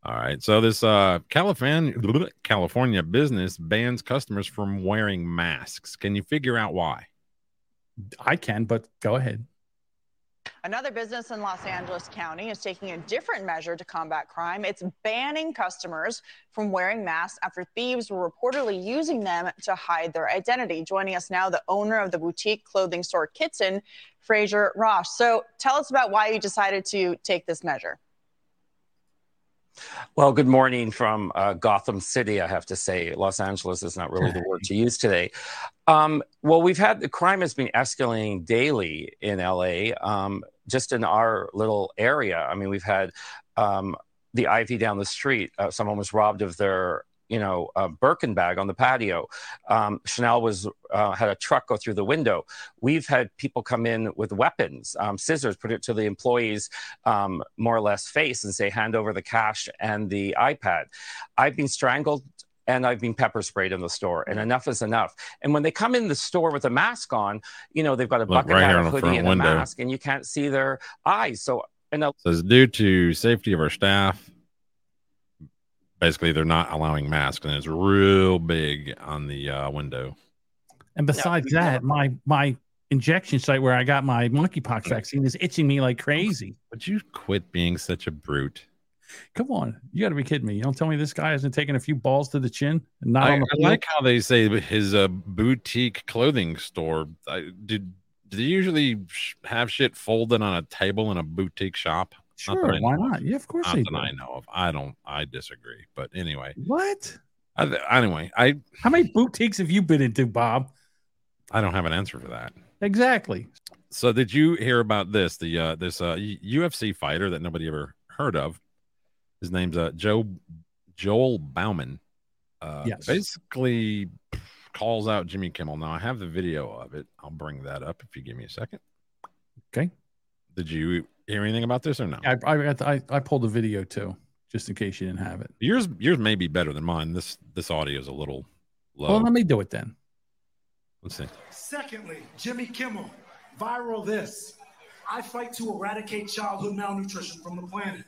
All right. So this uh California California business bans customers from wearing masks. Can you figure out why? I can, but go ahead. Another business in Los Angeles County is taking a different measure to combat crime. It's banning customers from wearing masks after thieves were reportedly using them to hide their identity. Joining us now, the owner of the boutique clothing store Kitson, Fraser Ross. So tell us about why you decided to take this measure. Well, good morning from uh, Gotham City, I have to say. Los Angeles is not really the word to use today. Um, well, we've had the crime has been escalating daily in LA, um, just in our little area. I mean, we've had um, the Ivy down the street. Uh, someone was robbed of their you know, a Birkin bag on the patio. Um, Chanel was uh, had a truck go through the window. We've had people come in with weapons, um, scissors, put it to the employees' um, more or less face and say, "Hand over the cash and the iPad." I've been strangled. And I've been pepper sprayed in the store, and enough is enough. And when they come in the store with a mask on, you know they've got a Look, bucket right hat, a hoodie, and a window. mask, and you can't see their eyes. So, and a says due to safety of our staff basically they're not allowing masks and it's real big on the uh, window. And besides that, my my injection site where I got my monkeypox vaccine is itching me like crazy. would you quit being such a brute? Come on, you got to be kidding me! You don't tell me this guy hasn't taken a few balls to the chin and not I, on the I like how they say his uh, boutique clothing store I, did do they usually have shit folded on a table in a boutique shop Sure, I why know not? Yeah, of course not they that do. i know of i don't i disagree but anyway What? I, anyway i How many boutiques have you been into, Bob? i don't have an answer for that Exactly. So did you hear about this? The uh this uh UFC fighter that nobody ever heard of. His name's uh Joe Joel Bauman. Uh Yes. basically calls out Jimmy Kimmel. Now I have the video of it. I'll bring that up if you give me a second. Okay. Did you hear anything about this or no? I I, got the- I I pulled the video too, just in case you didn't have it. Yours yours may be better than mine. This this audio is a little low. Well, let me do it then. Let's see. Secondly, Jimmy Kimmel, viral this. I fight to eradicate childhood malnutrition from the planet.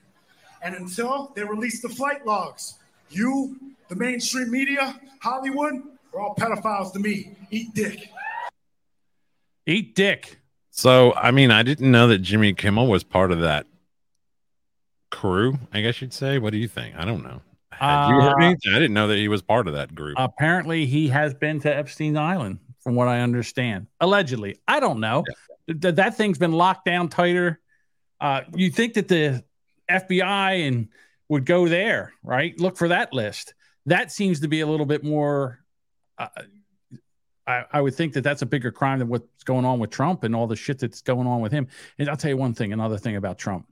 And until they release the flight logs, you, the mainstream media, Hollywood, are all pedophiles to me. Eat dick. Eat dick. So, I mean, I didn't know that Jimmy Kimmel was part of that crew, I guess you'd say. What do you think? I don't know. Had you heard Uh, anything? I didn't know that he was part of that group. Apparently, he has been to Epstein Island, from what I understand. Allegedly, I don't know. Th- that thing's been locked down tighter. Uh, you think that the FBI and would go there, right? Look for that list. That seems to be a little bit more. Uh, I, I would think that that's a bigger crime than what's going on with Trump and all the shit that's going on with him. And I'll tell you one thing, another thing about Trump.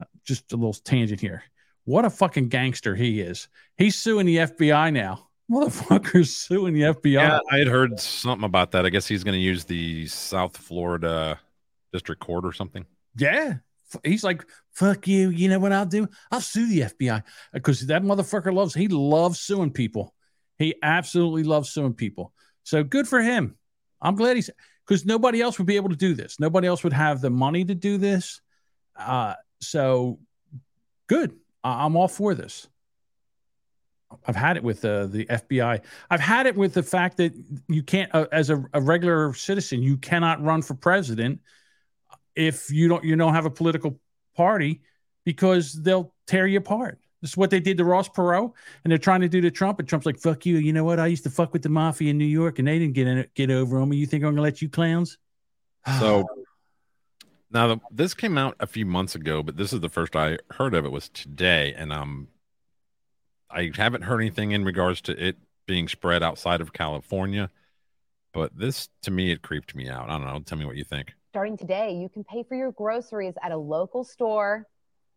Uh, Just a little tangent here. What a fucking gangster he is. He's suing the FBI now. Motherfucker's suing the FBI. Yeah, I had heard something about that. I guess he's going to use the South Florida District Court or something. Yeah. He's like, fuck you. You know what I'll do? I'll sue the FBI because that motherfucker loves, he loves suing people. He absolutely loves suing people. So good for him. I'm glad he's, because nobody else would be able to do this. Nobody else would have the money to do this. Uh, so good. I- I'm all for this. I've had it with the FBI. I've had it with the fact that you can't, uh, as a, a regular citizen, you cannot run for president if you don't you don't have a political party because they'll tear you apart. This is what they did to Ross Perot, and they're trying to do to Trump. And Trump's like, "Fuck you." You know what? I used to fuck with the mafia in New York, and they didn't get in get over on me. You think I'm gonna let you clowns? So now the, this came out a few months ago, but this is the first I heard of it was today, and um, I haven't heard anything in regards to it being spread outside of California. But this, to me, it creeped me out. I don't know. Tell me what you think. Starting today, you can pay for your groceries at a local store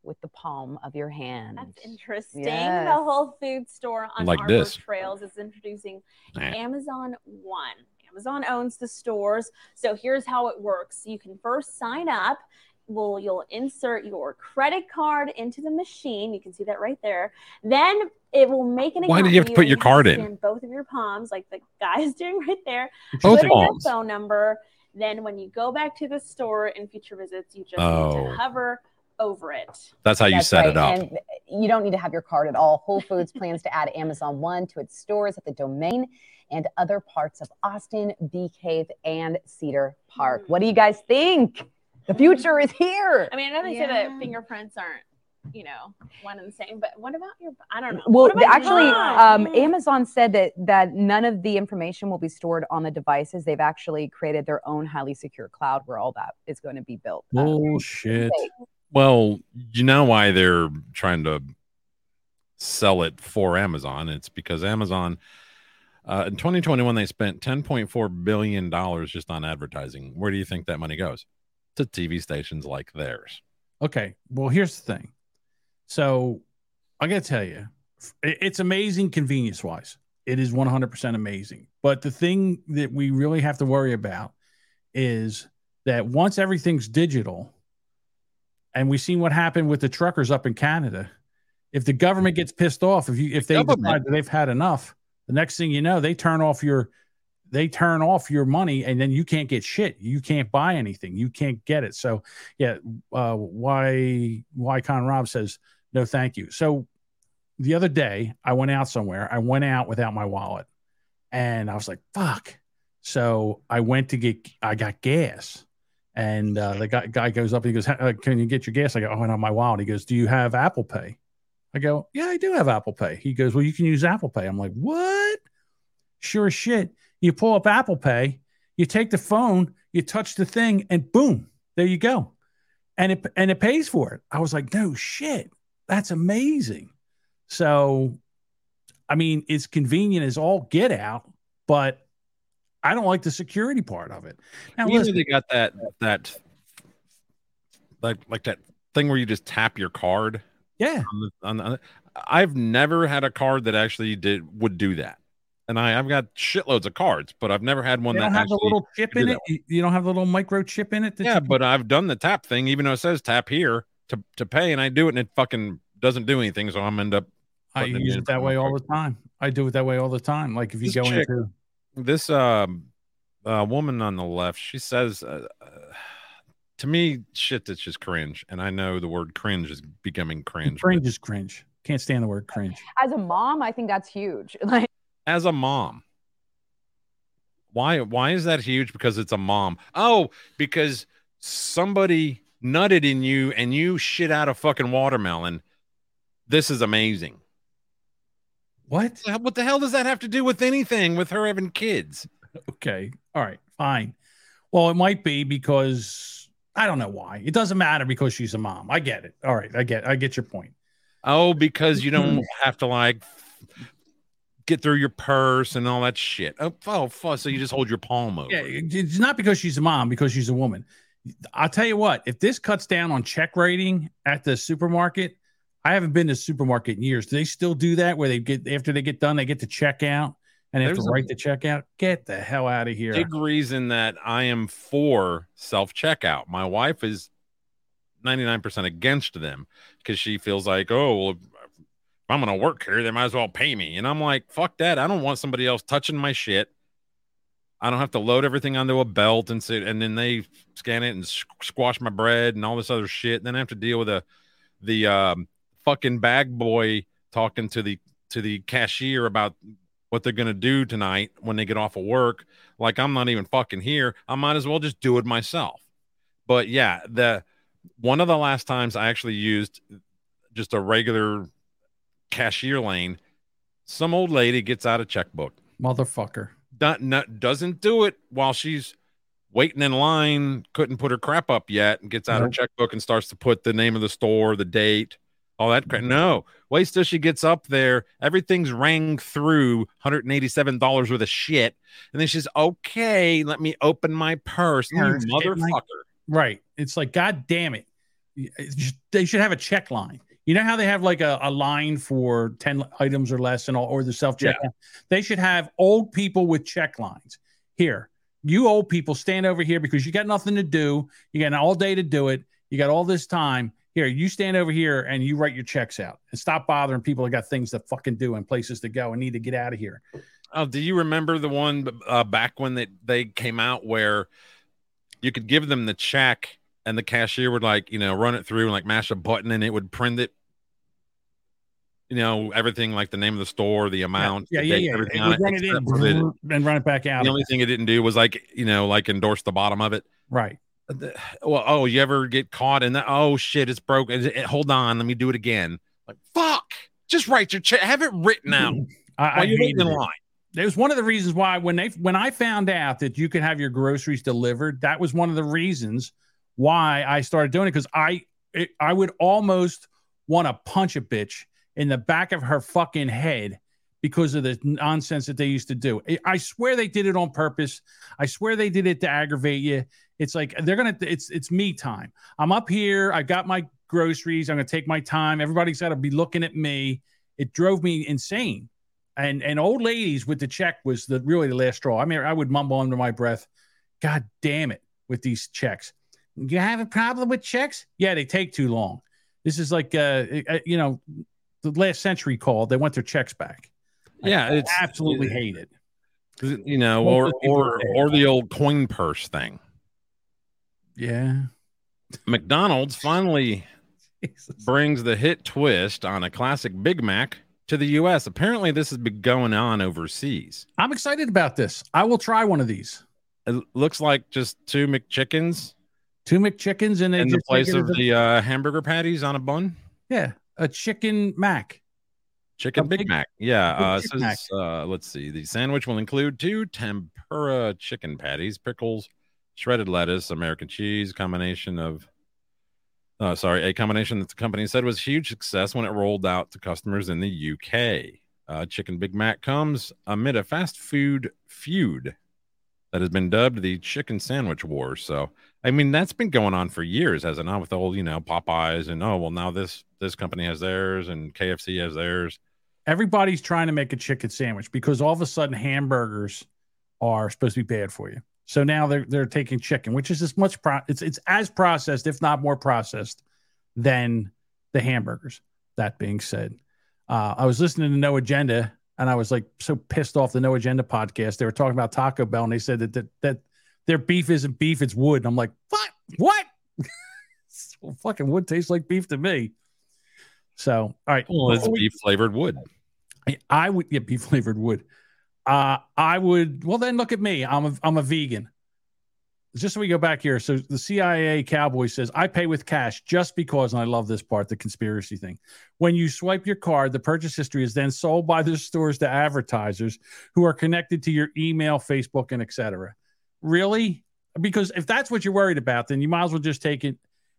with the palm of your hand. That's interesting. Yes. The Whole Food store on Like Arbor this. Trails is introducing Nah. Amazon One. Amazon owns the stores. So here's how it works. You can first sign up. Well, you'll insert your credit card into the machine. You can see that right there. Then it will make an Why account do you have to put your card to in? Both of your palms, like the guy is doing right there. Both Put in your palms. phone number. Then when you go back to the store in future visits, you just need Oh. to hover over it. That's how you That's set right. it up. And you don't need to have your card at all. Whole Foods plans to add Amazon One to its stores at the Domain and other parts of Austin, Bee Cave, and Cedar Park. What do you guys think? The future is here. I mean, I know they say that fingerprints aren't, you know, one and the same, but what about your? I don't know. Well, What about your actually, um, Amazon said that that none of the information will be stored on the devices. They've actually created their own highly secure cloud where all that is going to be built. Uh, Bullshit. Well, you know why they're trying to sell it for Amazon? It's because Amazon uh, in 2021 they spent 10.4 billion dollars just on advertising. Where do you think that money goes? To TV stations like theirs. Okay. Well, here's the thing. So I got to tell you, it's amazing convenience wise. It is 100% amazing. But the thing that we really have to worry about is that once everything's digital, and we've seen what happened with the truckers up in Canada, if the government gets pissed off, if you if they Government. decide that they've had enough, the next thing you know, they turn off your they turn off your money and then you can't get shit. You can't buy anything. You can't get it. So yeah, uh, why why Con Rob says no, thank you. So the other day I went out somewhere. I went out without my wallet, and I was like, "Fuck!" So I went to get I got gas, and uh, the guy guy goes up. and He goes, "Uh, "Can you get your gas?" I go, "Oh, have my wallet." He goes, "Do you have Apple Pay?" I go, "Yeah, I do have Apple Pay." He goes, "Well, you can use Apple Pay." I'm like, "What?" Sure as shit. You pull up Apple Pay, you take the phone, you touch the thing, and boom, there you go. And it and it pays for it. I was like, no shit. That's amazing. So I mean, it's convenient as all get out, but I don't like the security part of it. Now You listen, they got that that like like that thing where you just tap your card. Yeah. On the, on the, I've never had a card that actually did would do that, and I I've got shitloads of cards, but I've never had one you that have the little chip in it. You- You don't have the little microchip in it. Yeah, but I've done the tap thing, even though it says tap here to to pay, and I do it, and it fucking doesn't do anything. So I'm end up. I use it that way all the time. I do it that way all the time. Like if you This go chick- into This um, uh, woman on the left, she says, uh, uh, to me, shit that's just cringe, and I know the word cringe is becoming cringe. but cringe is cringe. Can't stand the word cringe. As a mom, I think that's huge. Like, As a mom, why why is that huge? Because it's a mom. Oh, because somebody nutted in you and you shit out a fucking watermelon. This is amazing. What? What the hell does that have to do with anything with her having kids? Okay. All right. Fine. Well, it might be because I don't know why. It doesn't matter because she's a mom. I get it. All right. I get. I get your point. Oh, because you don't have to like get through your purse and all that shit. Oh, oh fuck. So you just hold your palm over. Yeah, it's not because she's a mom, because she's a woman. I'll tell you what, if this cuts down on check rating at the supermarket, I haven't been to the supermarket in years. Do they still do that where they get after they get done, they get to check out and they have There's to a- write the checkout? Get the hell out of here. Big reason that I am for self checkout. My wife is 99% against them because she feels like, oh, well, if I'm going to work here, they might as well pay me. And I'm like, fuck that. I don't want somebody else touching my shit. I don't have to load everything onto a belt and sit, and then they scan it and squash my bread and all this other shit. And Then I have to deal with a the um, fucking bag boy talking to the to the cashier about what they're gonna do tonight when they get off of work. Like I'm not even fucking here. I might as well just do it myself. But yeah, the one of the last times I actually used just a regular cashier lane, some old lady gets out a checkbook Motherfucker. not, not doesn't do it while she's waiting in line, couldn't put her crap up yet, and gets out her checkbook and starts to put the name of the store, the date, all that crap. No, wait till she gets up there. Everything's rang through $187 worth of shit. And then she's okay, let me open my purse. You Purse, get my- motherfucker. Right. It's like, God damn it. It uh, They should have a check line. You know how they have like a, a line for 10 items or less and all, or the self checkout? They should have old people with check lines. Here, you old people stand over here because you got nothing to do. You got all day to do it. You got all this time. Here, you stand over here and you write your checks out and stop bothering people that got things to fucking do and places to go and need to get out of here. Oh, do you remember the one uh, back when they, they came out where you could give them the check and the cashier would like, you know, run it through and like mash a button and it would print it, you know, everything like the name of the store, the amount, Yeah, yeah, yeah. everything It it. run it in except and run it back out. the only thing it didn't do was like, you know, like endorse the bottom of it. Right. The- Well, oh, you ever get caught in that? Oh shit, it's broken. Hold on, let me do it again. Like fuck, just write your check, have it written mm-hmm. out. I, I you're waiting in it. line. It was one of the reasons why when they when I found out that you could have your groceries delivered, that was one of the reasons why I started doing it because I it, I would almost want to punch a bitch in the back of her fucking head because of the nonsense that they used to do. I swear they did it on purpose. I swear they did it to aggravate you. It's like they're gonna. It's it's me time. I'm up here. I got my groceries. I'm gonna take my time. Everybody's got to be looking at me. It drove me insane and and old ladies with the check was the really the last straw. I mean, I would mumble under my breath, "God damn it!" With these checks, you have a problem with checks? Yeah, they take too long. This is like, uh, uh, you know, the last century called. They want their checks back. I Yeah, it's absolutely hate it. you know, or of the people or or the old coin purse thing. Yeah. McDonald's finally brings the hit twist on a classic Big Mac to the U.S. Apparently, this has been going on overseas. I'm excited about this. I will try one of these. It looks like just two McChickens Two McChickens and in the place of the uh, hamburger patties on a bun. yeah, a chicken mac. Chicken Big, big- Mac. Yeah. Uh, Big says, uh, let's see. The sandwich will include two tempura chicken patties, pickles, shredded lettuce, American cheese, combination of. Uh, sorry, a combination that the company said was huge success when it rolled out to customers in the UK. Uh, chicken Big Mac comes amid a fast food feud that has been dubbed the Chicken Sandwich War. So, I mean, that's been going on for years, has it not? With whole, you know, Popeyes and oh, well, now this this company has theirs and KFC has theirs. Everybody's trying to make a chicken sandwich because all of a sudden hamburgers are supposed to be bad for you. So now they're they're taking chicken, which is as much pro- it's it's as processed, if not more processed, than the hamburgers. That being said, uh, I was listening to No Agenda and I was like so pissed off the No Agenda podcast. They were talking about Taco Bell and they said that that, that their beef isn't beef, it's wood. And I'm like, what? What? well, fucking wood tastes like beef to me. So, all right. Well, it's beef flavored wood. I- I would get beef flavored wood. Uh, I would. Well, then look at me. I'm a I'm a vegan. just so we go back here. So the CIA cowboy says, I pay with cash just because, and I love this part, the conspiracy thing. When you swipe your card, the purchase history is then sold by the stores to advertisers who are connected to your email, Facebook, and etc. Really? Because if that's what you're worried about, then you might as well just take it.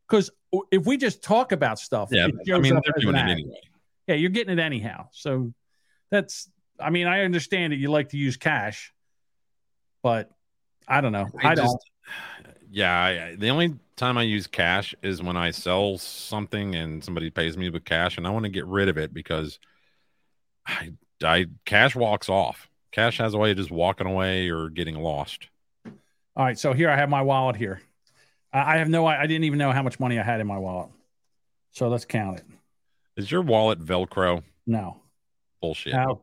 Because if we just talk about stuff, Yeah, I mean, they're doing it anyway. Yeah, you're getting it anyhow. So that's, I mean, I understand that you like to use cash, but I don't know. I, I don't. just- Yeah, I, I- the only time I use cash is when I sell something and somebody pays me with cash, and I want to get rid of it because I, I cash walks off. Cash has a way of just walking away or getting lost. All right, so here I have my wallet here. I I have no, I didn't even know how much money I had in my wallet. So let's count it. Is your wallet Velcro? No. Bullshit. How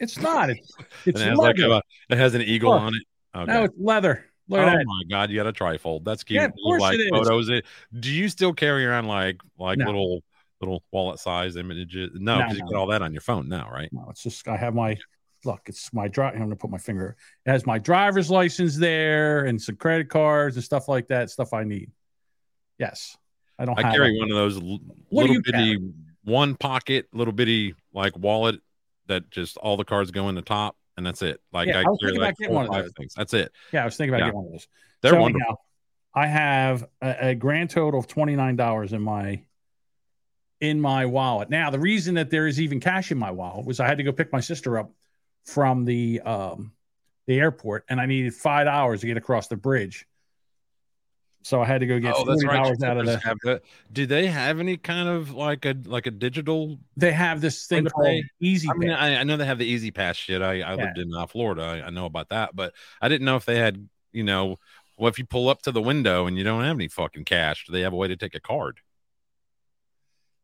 It's not. It's, it's it has like a, it has an eagle Look. on it. Okay. No, it's leather. Look oh my god, you got a trifold. That's cute. Yeah, of course like it is. photos. It. Do you still carry around like like No. little little wallet size images? No, No, because you no. get all that on your phone now, right? No, it's just I have my look. It's my drive. I'm gonna put my finger. It has my driver's license there and some credit cards and stuff like that. Stuff I need. Yes, I don't. I carry one of those What little you bitty one pocket, little bitty like wallet that just all the cards go in the top, and that's it. Like Yeah, I I was thinking about getting one of those. things. That's it. Yeah, I was thinking about Yeah. getting one of those. They're So wonderful. anyhow, I have a, a grand total of twenty nine dollars in my in my wallet. Now, the reason that there is even cash in my wallet was I had to go pick my sister up from the um, the airport, and I needed five hours to get across the bridge. So I had to go get Oh, forty right. out of the. the- Do they have any kind of like a like a digital? They have this thing called pay? Easy I mean, I, I know they have the E-ZPass shit. I, I lived in uh, Florida. I, I know about that, but I didn't know if they had, you know, well, if you pull up to the window and you don't have any fucking cash, do they have a way to take a card?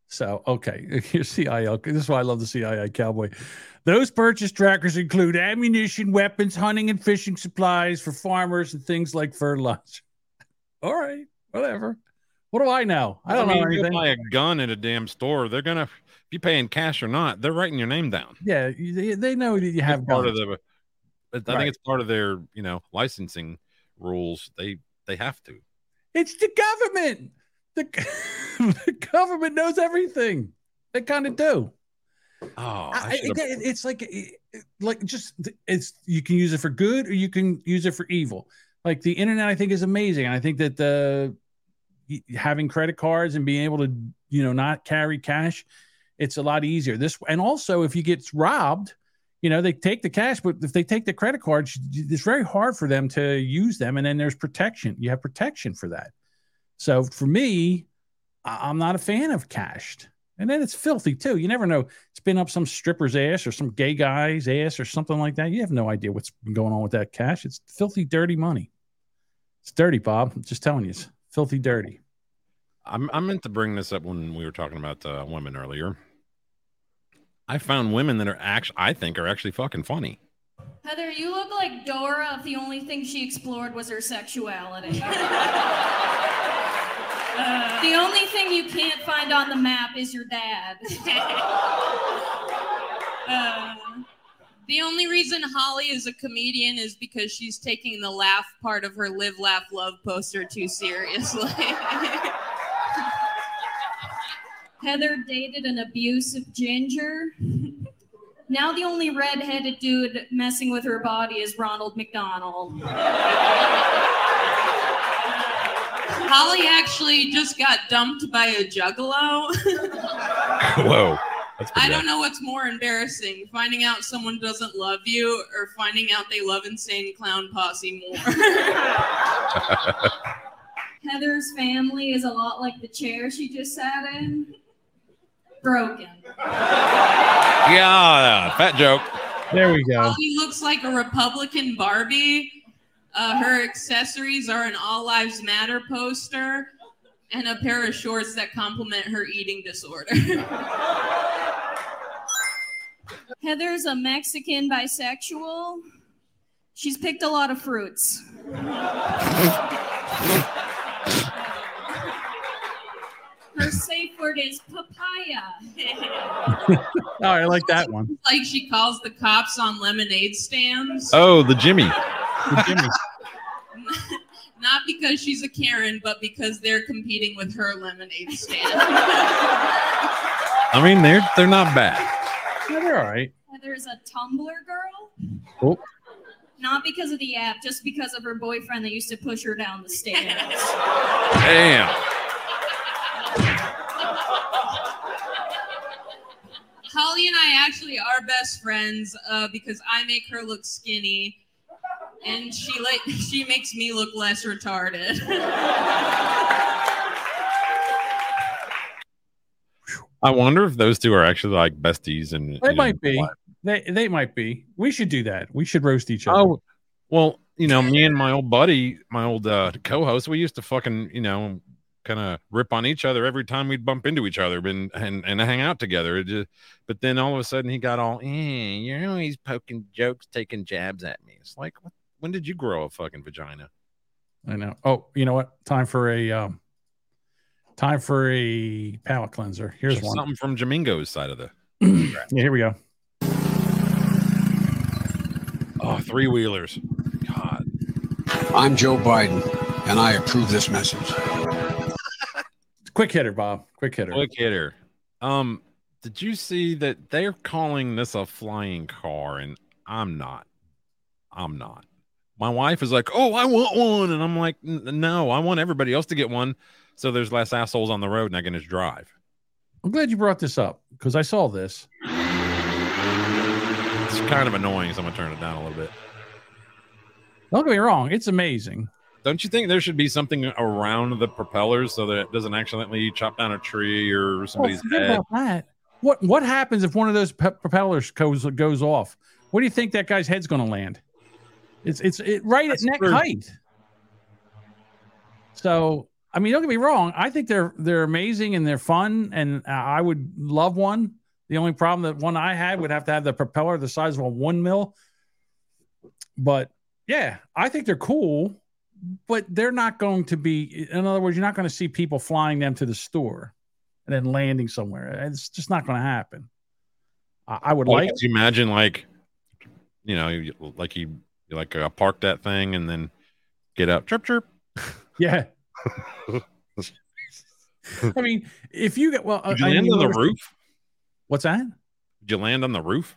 So, okay, here's CIL. This is why I love the CIA cowboy. Those purchase trackers include ammunition, weapons, hunting and fishing supplies for farmers and things like fertilizer. All right, whatever. What do I know? I don't mean, know you anything. buy a gun at a damn store. They're gonna, if you paying cash or not, they're writing your name down. Yeah, they, they know that you have It's part of guns. the. I Right. think it's part of their, you know, licensing rules. They they have to. It's the government. The, the government knows everything. They kind of do. Oh, I- it- it- it's like it- like just it's you can use it for good or you can use it for evil. Like the internet, I think is amazing. And I think that the having credit cards and being able to you know not carry cash, it's a lot easier. This and also if you get robbed, you know they take the cash, but if they take the credit cards, it's very hard for them to use them. And then there's protection. You have protection for that. So for me, I'm not a fan of cashed. And then it's filthy too. You never know. It's been up some stripper's ass or some gay guy's ass or something like that. You have no idea what's been going on with that cash. It's filthy, dirty money. It's dirty, Bob. I'm just telling you, it's filthy, dirty. I'm, I meant to bring this up when we were talking about uh, women earlier. I found women that are actually, I think, are actually fucking funny. Heather, you look like Dora if the only thing she explored was her sexuality. the only thing you can't find on the map is your dad. Uh, the only reason Holly is a comedian is because she's taking the laugh part of her live, laugh, love poster too seriously. Heather dated an abusive ginger. Now the only red-headed dude messing with her body is Ronald McDonald. Holly actually just got dumped by a juggalo. Whoa. That's I pretty don't know what's more embarrassing, finding out someone doesn't love you or finding out they love Insane Clown Posse more. Heather's family is a lot like the chair she just sat in. Broken. Yeah, fat joke. There we go. Holly looks like a Republican Barbie. Uh, her accessories are an All Lives Matter poster and a pair of shorts that complement her eating disorder. Heather's a Mexican bisexual. She's picked a lot of fruits. Her safe word is papaya. Oh, I like that one. like she calls the cops on lemonade stands. Oh, the Jimmy. The Jimmy. Not because she's a Karen, but because they're competing with her lemonade stand. I mean, they're they're not bad. Yeah, they're all right. There's a Tumblr girl. Oh, Not because of the app, just because of her boyfriend that used to push her down the stairs. Damn. Holly and I actually are best friends uh, because I make her look skinny, and she like she makes me look less retarded. I wonder if those two are actually like besties and they might be. They they might be. We should do that. We should roast each other. Oh, well, you know, me and my old buddy, my old uh, co-host, we used to fucking, you know, kind of rip on each other every time we'd bump into each other and and, and hang out together. It just, but then all of a sudden he got all, eh, you're always poking jokes, taking jabs at me. It's like, what, when did you grow a fucking vagina? I know. Oh, you know what? Time for a um, time for a palate cleanser. Here's Just one. Something from Jamingo's side of the. Yeah, here we go. Oh, three wheelers. God. I'm Joe Biden, and I approve this message. Quick hitter, Bob. Quick hitter. Quick hitter. Um, did you see that they're calling this a flying car? And I'm not. I'm not. My wife is like, "Oh, I want one," and I'm like, "No, I want everybody else to get one, so there's less assholes on the road, and I can just drive." I'm glad you brought this up because I saw this. It's kind of annoying, so I'm gonna turn it down a little bit. Don't get me wrong; it's amazing. Don't you think there should be something around the propellers so that it doesn't accidentally chop down a tree or Oh, somebody's head? that. What what happens if one of those pe- propellers goes goes off? What do you think that guy's head's going to land? It's it's it, right That's at neck true. height. So I mean, don't get me wrong. I think they're they're amazing and they're fun, and I would love one. The only problem that one I had would have to have the propeller the size of a one mil. But yeah, I think they're cool, but they're not going to be. In other words, you're not going to see people flying them to the store and then landing somewhere. It's just not going to happen. I, I would Like, like. could you imagine like, you know, like you, like uh, park that thing and then get up, chirp chirp. Yeah. I mean, if you get well, Did you I land mean, on the roof? What's that? Did you land on the roof?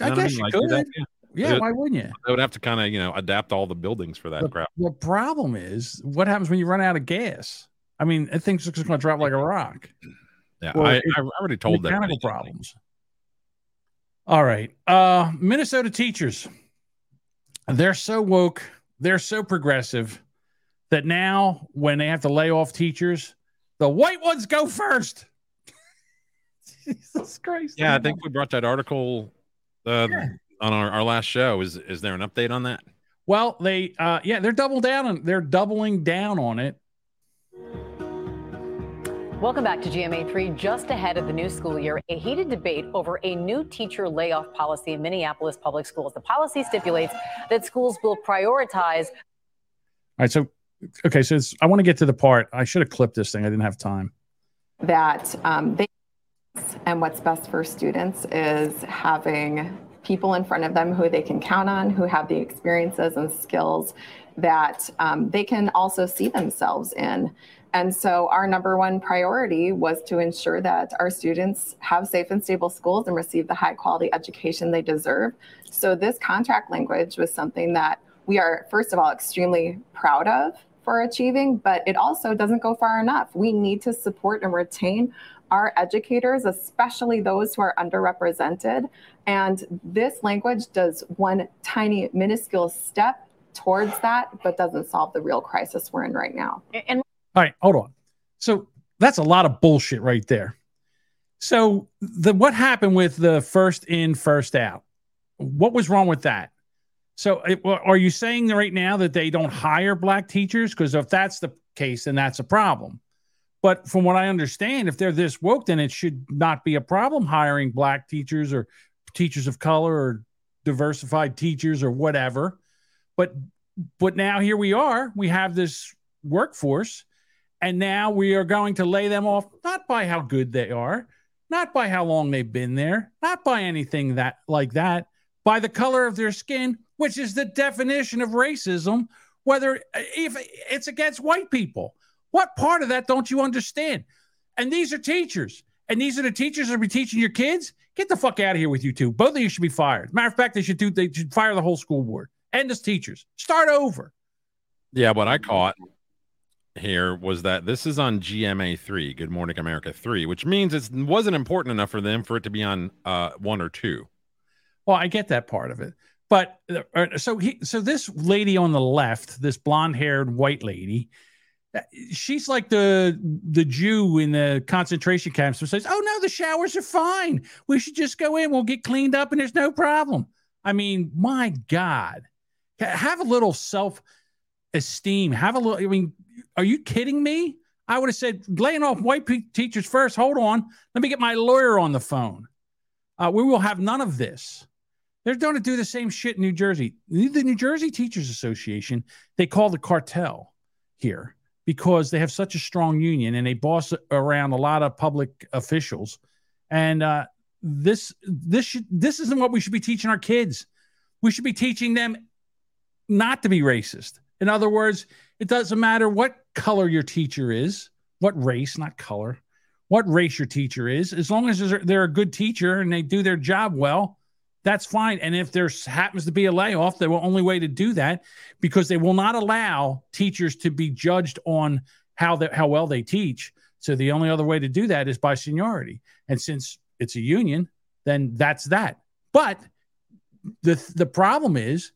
I what guess mean? you Like, do that? could. Yeah, why wouldn't you? They would have to kind of, you know, adapt all the buildings for that The, crap. the problem is, what happens when you run out of gas? I mean, that thing's just going to drop like a rock. Yeah, Well, I, it- I already told them. mechanical problems. All right, uh, Minnesota teachers. They're so woke. They're so progressive that now, when they have to lay off teachers, the white ones go first. Jesus Christ! Yeah, I think we brought that article uh, on our, our last show. Is is there an update on that? Well, they uh yeah, they're double down on they're doubling down on it. Welcome back to GMA3. Just ahead of the new school year, a heated debate over a new teacher layoff policy in Minneapolis public schools. The policy stipulates that schools will prioritize All right, so okay, so it's, I want to get to the part. I should have clipped this thing. I didn't have time. that um, they and what's best for students is having people in front of them who they can count on, who have the experiences and skills that um, they can also see themselves in. And so, our number one priority was to ensure that our students have safe and stable schools and receive the high quality education they deserve. So, this contract language was something that we are, first of all, extremely proud of for achieving, but it also doesn't go far enough. We need to support and retain our educators, especially those who are underrepresented. And this language does one tiny, minuscule step towards that, but doesn't solve the real crisis we're in right now. And All right, hold on. So that's a lot of bullshit right there. So the what happened with the first in, first out? What was wrong with that? So it- are you saying right now that they don't hire black teachers? Because if that's the case, then that's a problem. But from what I understand, if they're this woke, then it should not be a problem hiring black teachers or teachers of color or diversified teachers or whatever. But but now here we are. We have this workforce, and now we are going to lay them off not by how good they are, not by how long they've been there, not by anything that like that, by the color of their skin, which is the definition of racism whether if it's against white people. What part of that don't you understand? And these are teachers, and these are the teachers that be teaching your kids. Get the fuck out of here with you two. Both of you should be fired. Matter of fact, they should do. They should fire the whole school board and as teachers. Start over. Yeah, what I caught here was that this is on GMA three, Good Morning America three, which means it wasn't important enough for them for it to be on uh, one or two. Well, I get that part of it, but uh, so he, so this lady on the left, this blonde-haired white lady, she's like the the Jew in the concentration camps who says, "Oh no, the showers are fine. We should just go in. We'll get cleaned up, and there's no problem." I mean, my God, have a little self esteem. Have a little. I mean, are you kidding me? I would have said, laying off white teachers first. Hold on, let me get my lawyer on the phone. Uh, we will have none of this. They're going to do the same shit in New Jersey. The New Jersey Teachers Association, they call the cartel here because they have such a strong union and they boss around a lot of public officials. And uh, this this should this isn't what we should be teaching our kids. We should be teaching them not to be racist. In other words, it doesn't matter what color your teacher is, what race, not color, what race your teacher is, as long as they're a good teacher and they do their job well, that's fine. And if there happens to be a layoff, the only way to do that, because they will not allow teachers to be judged on how how well they teach. So the only other way to do that is by seniority. And since it's a union, then that's that. But the the problem is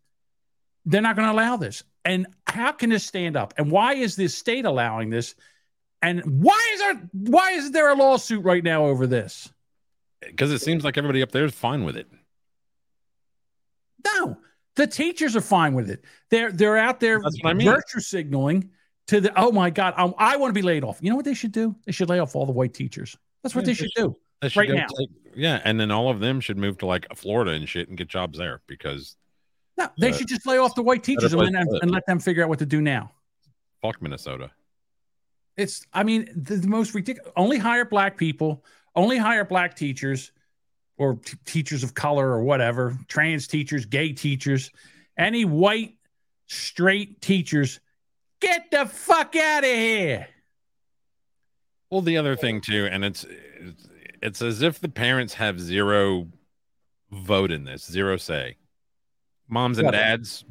they're not going to allow this. And how can this stand up? And why is this state allowing this? And why is there why is there a lawsuit right now over this? Because it seems like everybody up there is fine with it. No, the teachers are fine with it. They're they're out there I mean. virtue signaling to the oh my god, um, I, I want to be laid off. You know what they should do? They should lay off all the white teachers. That's what Yeah, they should should- do They should right now. yeah, and then all of them should move to like Florida and shit and get jobs there because No, they should just lay off the white teachers and, place let them- and let them figure out what to do now. fuck Minnesota. It's, I mean, the, the most ridiculous. Only hire black people. Only hire black teachers, or t- teachers of color, or whatever. Trans teachers, gay teachers, any white straight teachers. Get the fuck out of here. Well, the other thing too, and it's it's, as if the parents have zero vote in this, zero say. Moms and dads,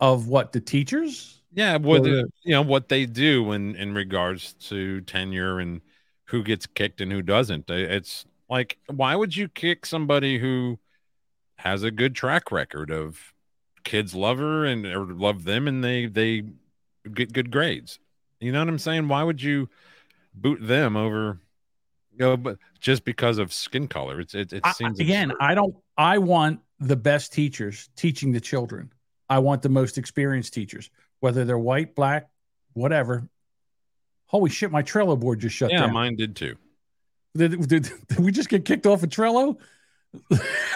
Of what the teachers? yeah, what Or the- the- you know what they do in in regards to tenure and who gets kicked and who doesn't. It's like why would you kick somebody who has a good track record of kids love her and or love them and they they get good grades. You know what I'm saying? Why would you boot them over you know, but just because of skin color? It's it, it I- seems again, I don't. I want the best teachers teaching the children. I want the most experienced teachers, whether they're white, black, whatever. Holy shit! My Trello board just shut yeah, down. Yeah, mine did too. Did, did, did we just get kicked off of Trello?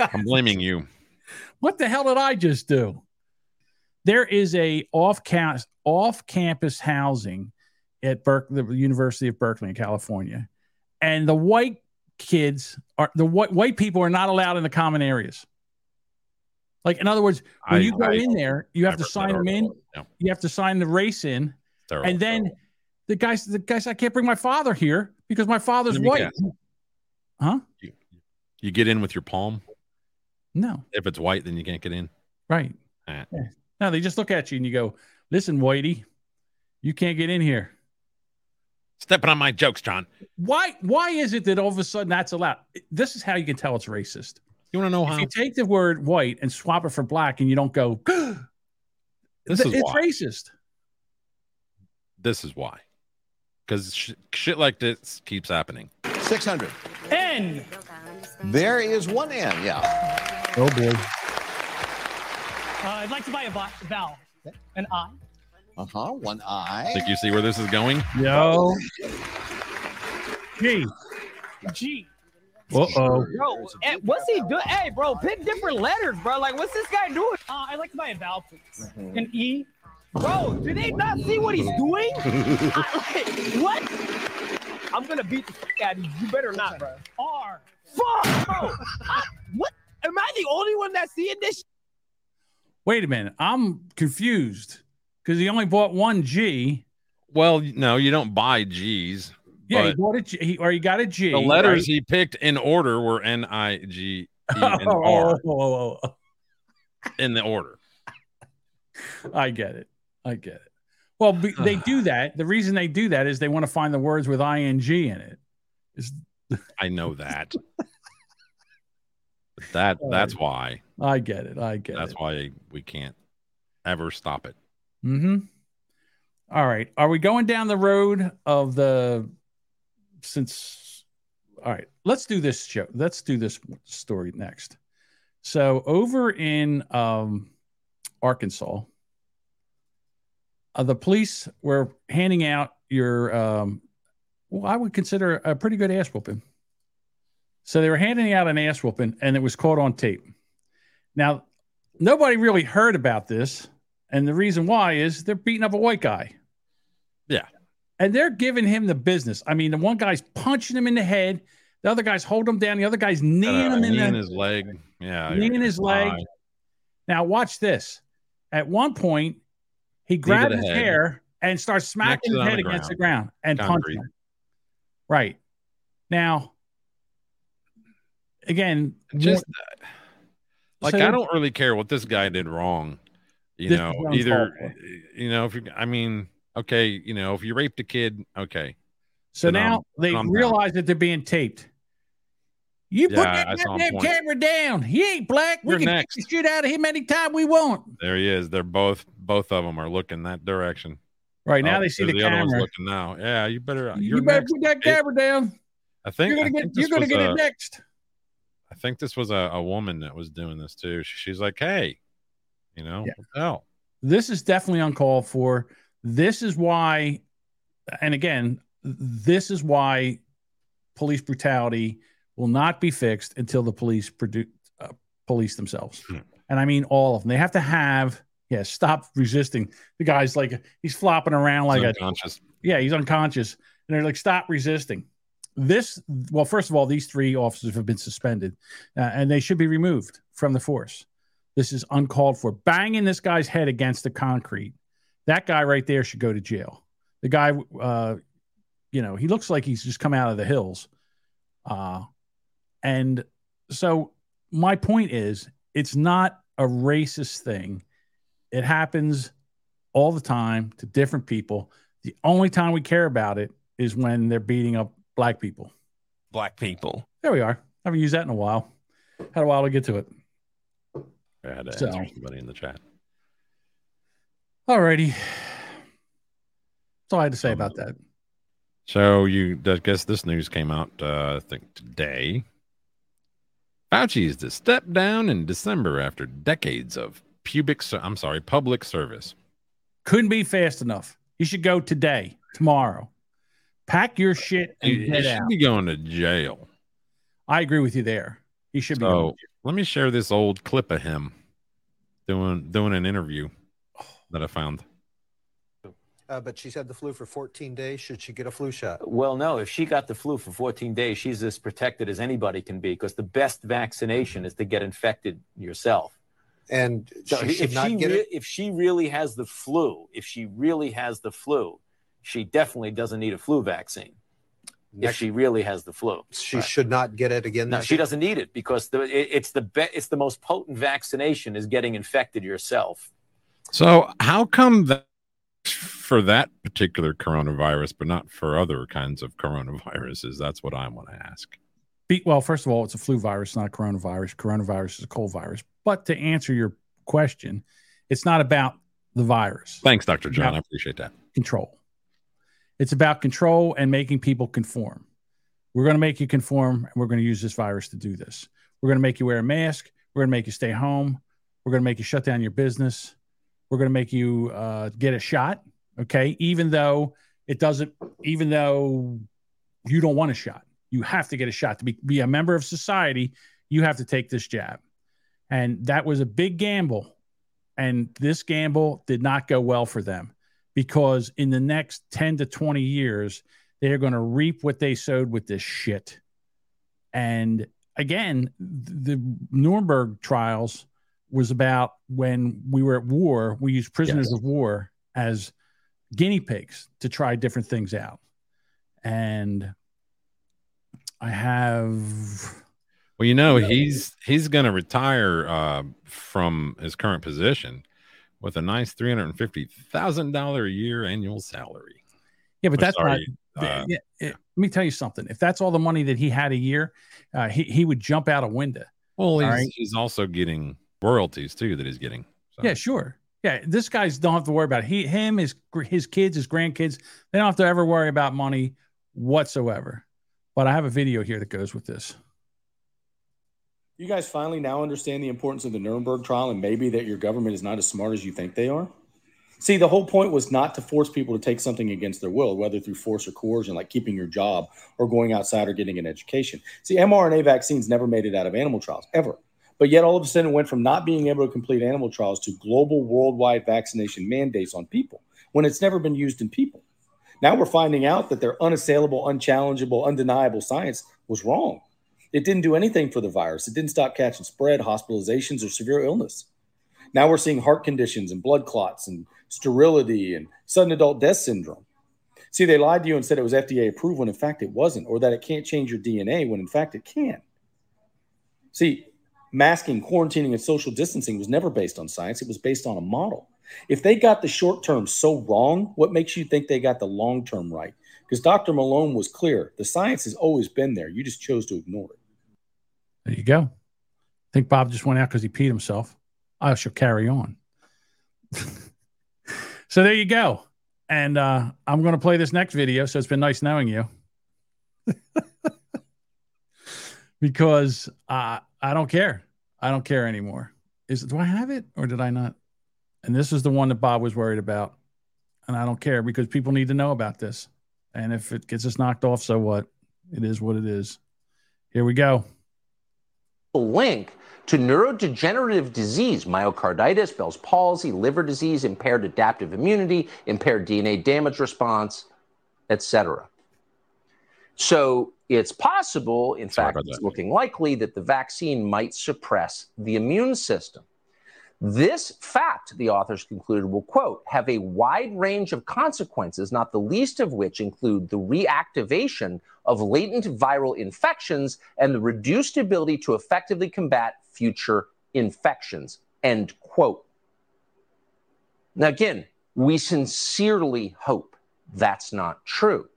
I'm blaming you. What the hell did I just do? There is a off campus off campus housing at Berk, the University of Berkeley in California, and the white kids are the white white people are not allowed in the common areas. Like in other words, when I- you go I- in there, you have I've to sign them in. You have to sign the race in, Terrible. and then the guys the guys I can't bring my father here because my father's white. guess. Huh? You get in with your palm. No. If it's white, then you can't get in. Right. Eh. No, they just look at you and you go, listen, Whitey, you can't get in here. Stepping on my jokes, John. Why why is it that all of a sudden that's allowed? This is how you can tell it's racist. You want to know If how? you take the word white and swap it for black and you don't go, This th- is it's why. racist. This is why. Because sh- shit like this keeps happening. 600. N. There is one N, yeah. Oh boy. Uh, I'd like to buy a vo- vowel. An I. Uh huh. One I. Think you see where this is going? Yo. G. G. Uh oh. Bro, eh, what's he doing? Hey, bro, pick different letters, bro. Like, what's this guy doing? Uh, I'd like to buy a vowel, please. Mhm. An E. Bro, do they not see what he's doing? I- like, what? I'm gonna beat the fuck out of you. You better not, bro. R. Fuck, bro. I- what? Am I the only one that's seeing this? Wait a minute. I'm confused because he only bought one G. Well, no, you don't buy G's. Yeah, he but bought a G, he, or he got a G. the letters right? he picked in order were N I G E and R oh oh, oh, oh, oh. in the order. I get it. I get it. Well, be, they do that. The reason they do that is they want to find the words with ing in it. Is I know that. But that that's why. I get it. I get That's it. That's why we can't ever stop it. Mm-hmm. All right. Are we going down the road of the since all right, let's do this show. Let's do this story next. So over in um Arkansas, uh, the police were handing out your um well, I would consider a pretty good ass whooping. So they were handing out an ass whooping and it was caught on tape. Now, nobody really heard about this. And the reason why is they're beating up a white guy. Yeah. And they're giving him the business. I mean, the one guy's punching him in the head, the other guy's holding him down, the other guy's kneeing Uh, him in, the, his leg. Yeah. knee in his leg. Now, watch this. At one point, he grabbed his head. hair and starts smacking his head the against the ground. and Concrete. punching him. Right. Now, again, Just more- uh, like So- I don't really care what this guy did wrong. You know, is what I'm either called uh, you know, if you I mean, okay, you know, if you raped a kid, okay. So I'm- now they I'm down. realize that they're being taped. You put Yeah, that goddamn camera down. He ain't black. We You're can next. take the shit out of him anytime we want. There he is. They're both both of them are looking that direction. Right now Oh, they see there's the, other one's camera. looking now. Yeah, you better. You better next. put that camera down. I think You're gonna get. You're gonna get a- it next. I think this was a, a woman that was doing this too. She's like, hey, you know, what the hell? This is definitely uncalled for. This is why, and again, this is why police brutality will not be fixed until the police produce uh, police themselves. Hmm. And I mean all of them. They have to have yeah. Stop resisting. The guy's like he's flopping around like He's a yeah. He's unconscious, and they're like stop resisting. This well, first of all, these three officers have been suspended, uh, and they should be removed from the force. This is uncalled for. Banging this guy's head against the concrete. That guy right there should go to jail. The guy, uh, you know, he looks like he's just come out of the hills. Uh, and so my point is, it's not a racist thing. It happens all the time to different people. The only time we care about it is when they're beating up black people. Black people. There we are. haven't used that in a while. Had a while to get to it. I had to So- answer somebody in the chat. Alrighty. That's all I had to say about that. So you, I guess this news came out, uh, I think today. Fauci is to step down in December after decades of pubic, I'm sorry, public service. Couldn't be fast enough. You should go today, tomorrow. Pack your shit and He, he get should out. be going to jail. I agree with you there. He should be. going So let me share this old clip of him doing doing an interview that I found. Uh, but she's had the flu for 14 days. Should she get a flu shot? Well, no. If she got the flu for 14 days, she's as protected as anybody can be because the best vaccination is to get infected yourself. And So she if not she get re- it. if she really has the flu, if she really has the flu, she definitely doesn't need a flu vaccine. if she really has the flu, She Right. should not get it again. No, she year? doesn't need it because the it, it's the be- it's the most potent vaccination is getting infected yourself. So how come that for that particular coronavirus, but not for other kinds of coronaviruses? That's what I want to ask. Be, well, first of all, it's a flu virus, not a coronavirus. Coronavirus is a cold virus. But to answer your question, it's not about the virus. Thanks, Dr. John. I appreciate that. Control. It's about control and making people conform. We're going to make you conform, and we're going to use this virus to do this. We're going to make you wear a mask. We're going to make you stay home. We're going to make you shut down your business. We're going to make you uh, get a shot. Okay. Even though it doesn't, even though you don't want a shot, you have to get a shot to be, be a member of society. You have to take this jab. And that was a big gamble. And this gamble did not go well for them because in the next 10 to 20 years, they're going to reap what they sowed with this shit. And again, the Nuremberg trials was about when we were at war, we used prisoners Yes. of war as guinea pigs to try different things out. And I have Well, you know, he's he's going to retire uh, from his current position with a nice three hundred and fifty thousand dollar a year annual salary. Yeah, but that's sorry, not. uh, yeah, yeah, let me tell you something. If that's all the money that he had a year, uh, he he would jump out a window. Well, he's, right? he's also getting royalties too that he's getting. Yeah, sure. Yeah, this guy's don't have to worry about it. he him his his kids his grandkids. They don't have to ever worry about money whatsoever. But I have a video here that goes with this. You guys finally now understand the importance of the Nuremberg trial and maybe that your government is not as smart as you think they are? See, the whole point was not to force people to take something against their will, whether through force or coercion, like keeping your job or going outside or getting an education. See, mRNA vaccines never made it out of animal trials, ever. But yet, all of a sudden, went from not being able to complete animal trials to global worldwide vaccination mandates on people when it's never been used in people. Now we're finding out that their unassailable, unchallengeable, undeniable science was wrong. It didn't do anything for the virus. It didn't stop catching spread, hospitalizations, or severe illness. Now we're seeing heart conditions and blood clots and sterility and sudden adult death syndrome. See, they lied to you and said it was FDA approved when in fact it wasn't, or that it can't change your DNA when in fact it can. See, masking, quarantining, and social distancing was never based on science, it was based on a model. If they got the short term so wrong, what makes you think they got the long term right? Because Dr. Malone was clear the science has always been there. You just chose to ignore it. There you go. I think Bob just went out because he peed himself. I shall carry on. so there you go. And uh, I'm going to play this next video. So it's been nice knowing you. because uh, I don't care. I don't care anymore. Is do I have it or did I not? And this is the one that Bob was worried about. And I don't care because people need to know about this. And if it gets us knocked off, so what? It is what it is. Here we go. link to neurodegenerative disease, myocarditis, Bell's palsy, liver disease, impaired adaptive immunity, impaired DNA damage response, etc. So it's possible, in fact, it's looking likely that the vaccine might suppress the immune system. This fact, the authors concluded, will quote, have a wide range of consequences, not the least of which include the reactivation of latent viral infections and the reduced ability to effectively combat future infections, end quote. Now, again, we sincerely hope that's not true.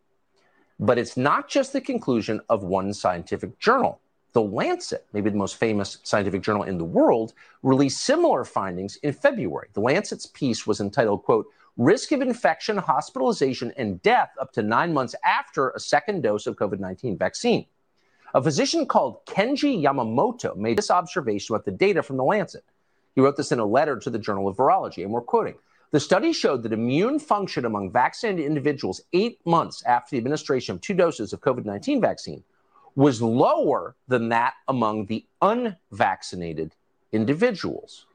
But it's not just the conclusion of one scientific journal. The Lancet, maybe the most famous scientific journal in the world, released similar findings in February. The Lancet's piece was entitled, quote, Risk of infection, hospitalization, and death up to nine months after a second dose of COVID 19 vaccine. A physician called Kenji Yamamoto made this observation about the data from the Lancet. He wrote this in a letter to the Journal of Virology, and we're quoting The study showed that immune function among vaccinated individuals eight months after the administration of two doses of COVID 19 vaccine was lower than that among the unvaccinated individuals.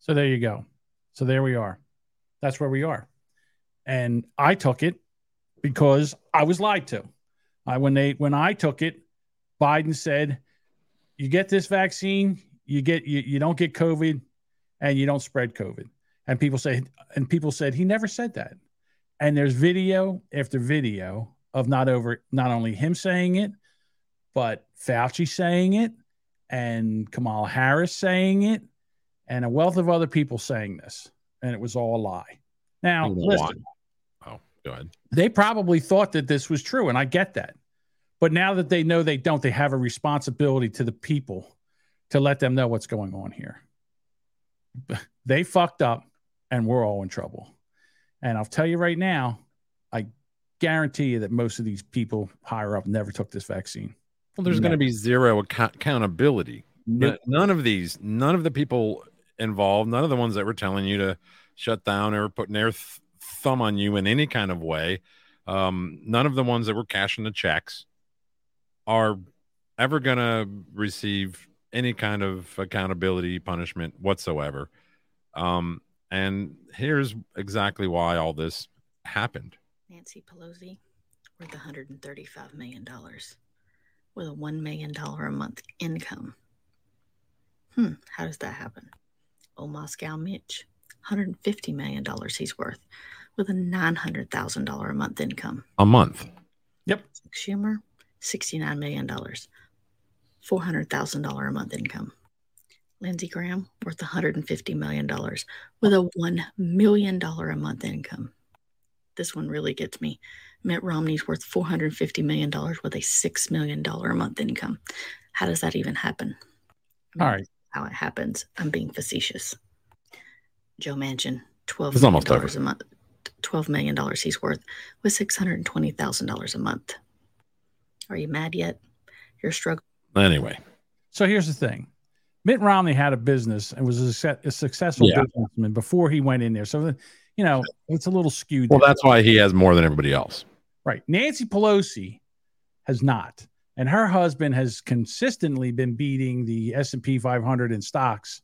So there you go. So there we are. That's where we are. And I took it because I was lied to. I when they when I took it, Biden said, "You get this vaccine, you get you, you don't get COVID, and you don't spread COVID." And people say, and people said he never said that. And there's video after video of not over not only him saying it, but Fauci saying it, and Kamala Harris saying it, and a wealth of other people saying this, and it was all a lie. Now, listen. Oh, go ahead. they probably thought that this was true, and I get that. But now that they know they don't, they have a responsibility to the people to let them know what's going on here. They fucked up, and we're all in trouble. And I'll tell you right now, I guarantee you that most of these people higher up never took this vaccine. Well, there's going to be zero account- accountability. Nope. None of these, none of the people involved, none of the ones that were telling you to shut down or putting their th- thumb on you in any kind of way, um, none of the ones that were cashing the checks are ever going to receive any kind of accountability punishment whatsoever. Um, and here's exactly why all this happened. Nancy Pelosi worth $135 million with a $1 million a month income. Hmm, how does that happen? Old Moscow Mitch, $150 million he's worth with a $900,000 a month income. A month. Yep. Schumer, $69 million, $400,000 a month income. Lindsey Graham, worth $150 million with a $1 million a month income. This one really gets me. Mitt Romney's worth $450 million with a $6 million a month income. How does that even happen? All right. How it happens. I'm being facetious. Joe Manchin, twelve It's million almost dollars a month. Twelve million dollars he's worth with six hundred and twenty thousand dollars a month. Are you mad yet? You're struggling. Anyway, So here's the thing. Mitt Romney had a business and was a, a successful Yeah. businessman before he went in there. So, you know, it's a little skewed. well, there. that's why he has more than everybody else. Right. Nancy Pelosi has not. And her husband has consistently been beating the S&P 500 in stocks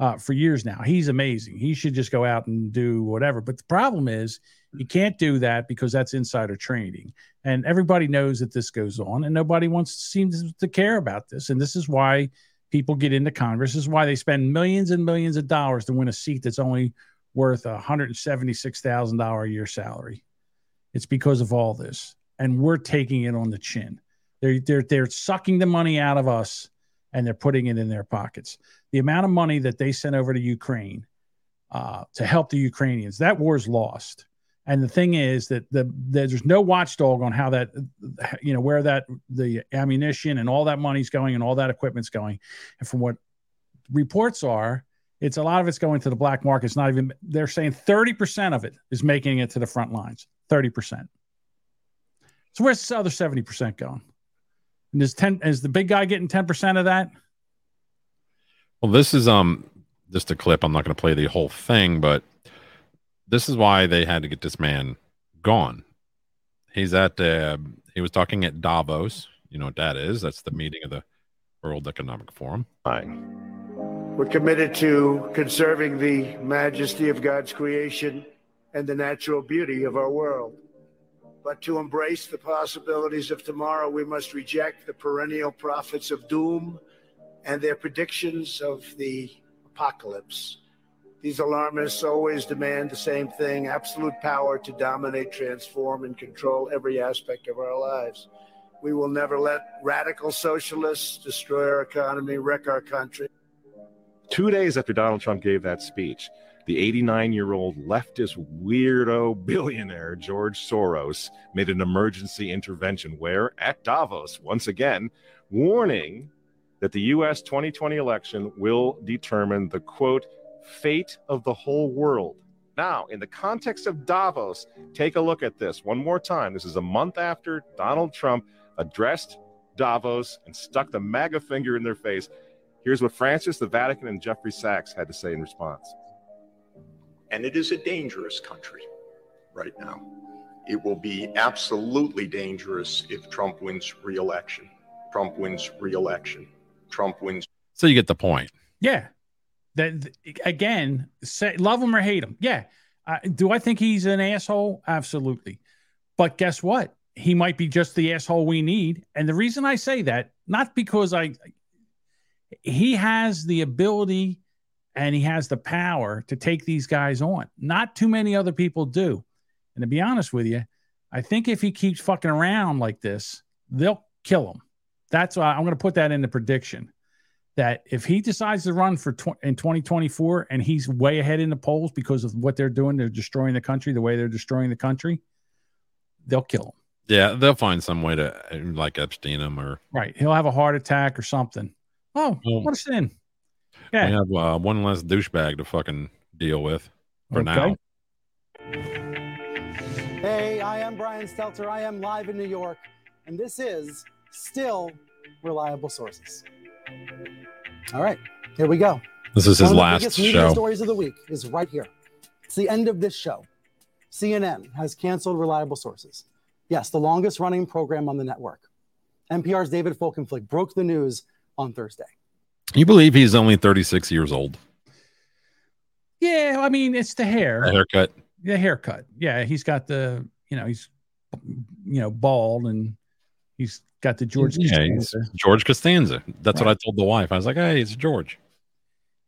uh, for years now. He's amazing. He should just go out and do whatever. But the problem is he can't do that because that's insider trading. And everybody knows that this goes on and nobody wants seems to care about this. And this is why people get into Congress. This is why they spend millions and millions of dollars to win a seat that's only worth a $176,000 a year salary. It's because of all this, and we're taking it on the chin. They're they're they're sucking the money out of us, and they're putting it in their pockets. The amount of money that they sent over to Ukraine uh, to help the Ukrainians, that war's lost. And the thing is that the there's no watchdog on how that you know where that the ammunition and all that money's going and all that equipment's going. And from what reports are, it's a lot of it's going to the black market. It's not even they're saying 30% of it is making it to the front lines. 30%. So where's this other 70% going? And is 10 is the big guy getting 10% of that? Well, this is um just a clip. I'm not going to play the whole thing, but this is why they had to get this man gone. He's at uh, he was talking at Davos. You know what that is? That's the meeting of the World Economic Forum. Hi. We're committed to conserving the majesty of God's creation and the natural beauty of our world. But to embrace the possibilities of tomorrow, we must reject the perennial prophets of doom and their predictions of the apocalypse. These alarmists always demand the same thing absolute power to dominate, transform, and control every aspect of our lives. We will never let radical socialists destroy our economy, wreck our country. Two days after Donald Trump gave that speech, the 89 year old leftist weirdo billionaire George Soros made an emergency intervention where, at Davos, once again, warning that the US 2020 election will determine the quote, fate of the whole world. Now, in the context of Davos, take a look at this one more time. This is a month after Donald Trump addressed Davos and stuck the MAGA finger in their face. Here's what Francis, the Vatican, and Jeffrey Sachs had to say in response. And it is a dangerous country right now. It will be absolutely dangerous if Trump wins re-election. Trump wins re-election. Trump wins. So you get the point. Yeah. That again, say love him or hate him. Yeah. Uh, do I think he's an asshole? Absolutely. But guess what? He might be just the asshole we need. And the reason I say that, not because I, he has the ability and he has the power to take these guys on. Not too many other people do. And to be honest with you, I think if he keeps fucking around like this, they'll kill him. That's why I'm going to put that in the prediction that if he decides to run for tw- in 2024 and he's way ahead in the polls because of what they're doing, they're destroying the country the way they're destroying the country, they'll kill him. Yeah, they'll find some way to like Epstein him or Right. He'll have a heart attack or something. Oh, Oh. what a sin. Yeah. we have uh, one less douchebag to fucking deal with for Okay. now. Hey, I am Brian Stelter. I am live in New York, and this is still reliable sources. All right, here we go. This is his One of the last biggest media show. stories of the week is right here. It's the end of this show. CNN has canceled reliable sources. Yes, the longest running program on the network. NPR's David Folkenflik broke the news on Thursday. You believe he's only 36 years old? Yeah. I mean, it's the hair. A haircut. The haircut. Yeah. He's got the, you know, he's, you know, bald and he's got the George. yeah, he's Costanza. George Costanza. That's what I told the wife. I was like, hey, it's George.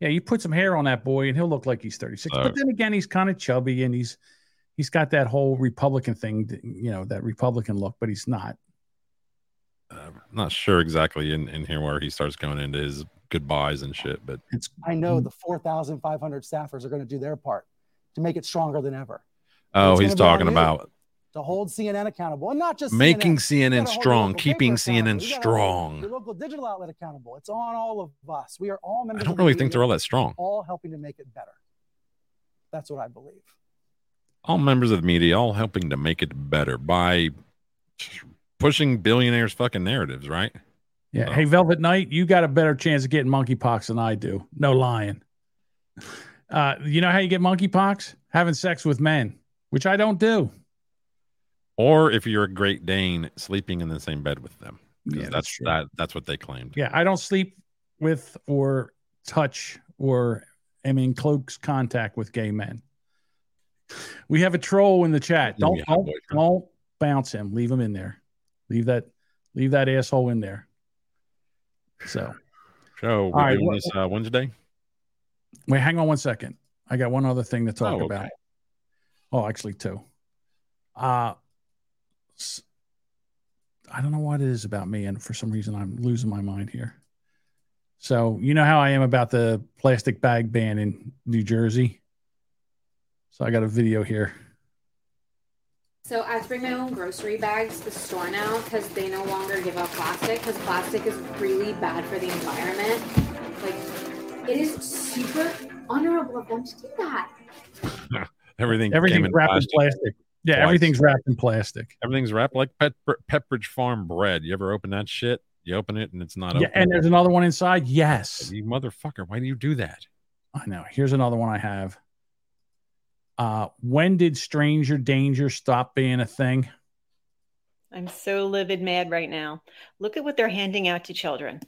Yeah, you put some hair on that boy and he'll look like he's 36. Uh, but then again, he's kind of chubby and he's he's got that whole Republican thing, you know, that Republican look, but he's not. I'm not sure exactly in, in here where he starts going into his goodbyes and shit, but it's I know Mm. the 4,500 staffers are going to do their part to make it stronger than ever. oh, he's gonna be on talking you about to hold CNN accountable, and not just making CNN, CNN gotta hold your strong, keeping. CNN You gotta hold strong. Your local digital outlet accountable. It's on all of us. We are all members. I don't of the really think they're media, all that strong. All helping to make it better. That's what I believe. all members of the media all helping to make it better by pushing billionaires fucking narratives, right? Yeah. Hey, Velvet Knight, you got a better chance of getting monkeypox than I do. No lying. Uh, you know how you get monkeypox? Having sex with men, which I don't do. Or if you're a Great Dane, sleeping in the same bed with them. Yeah, that's that's that that's what they claimed. Yeah, I don't sleep with or touch or am in close contact with gay men. We have a troll in the chat. Don't yeah, don't, don't bounce him. Leave him in there. Leave that leave that asshole in there. So So All we're right, doing what- this uh, Wednesday. wait, hang on one second. I got one other thing to talk Oh, okay. about. Oh, actually two. Uh s- I don't know what it is about me, and for some reason I'm losing my mind here. So you know how I am about the plastic bag ban in New Jersey. So I got a video here. So I have to bring my own grocery bags to the store now because they no longer give out plastic because plastic is really bad for the environment. Like it is super honorable of them to do that. Everything everything came in wrapped plastic. in plastic. Yeah, Twice. everything's wrapped in plastic. Everything's wrapped like Pet- Pepperidge Farm bread. You ever open that shit? You open it and it's not Yeah, open. and there's another one inside. Yes. You motherfucker! Why do you do that? I know. Here's another one I have. Uh, when did stranger danger stop being a thing? I'm so livid mad right now. Look at what they're handing out to children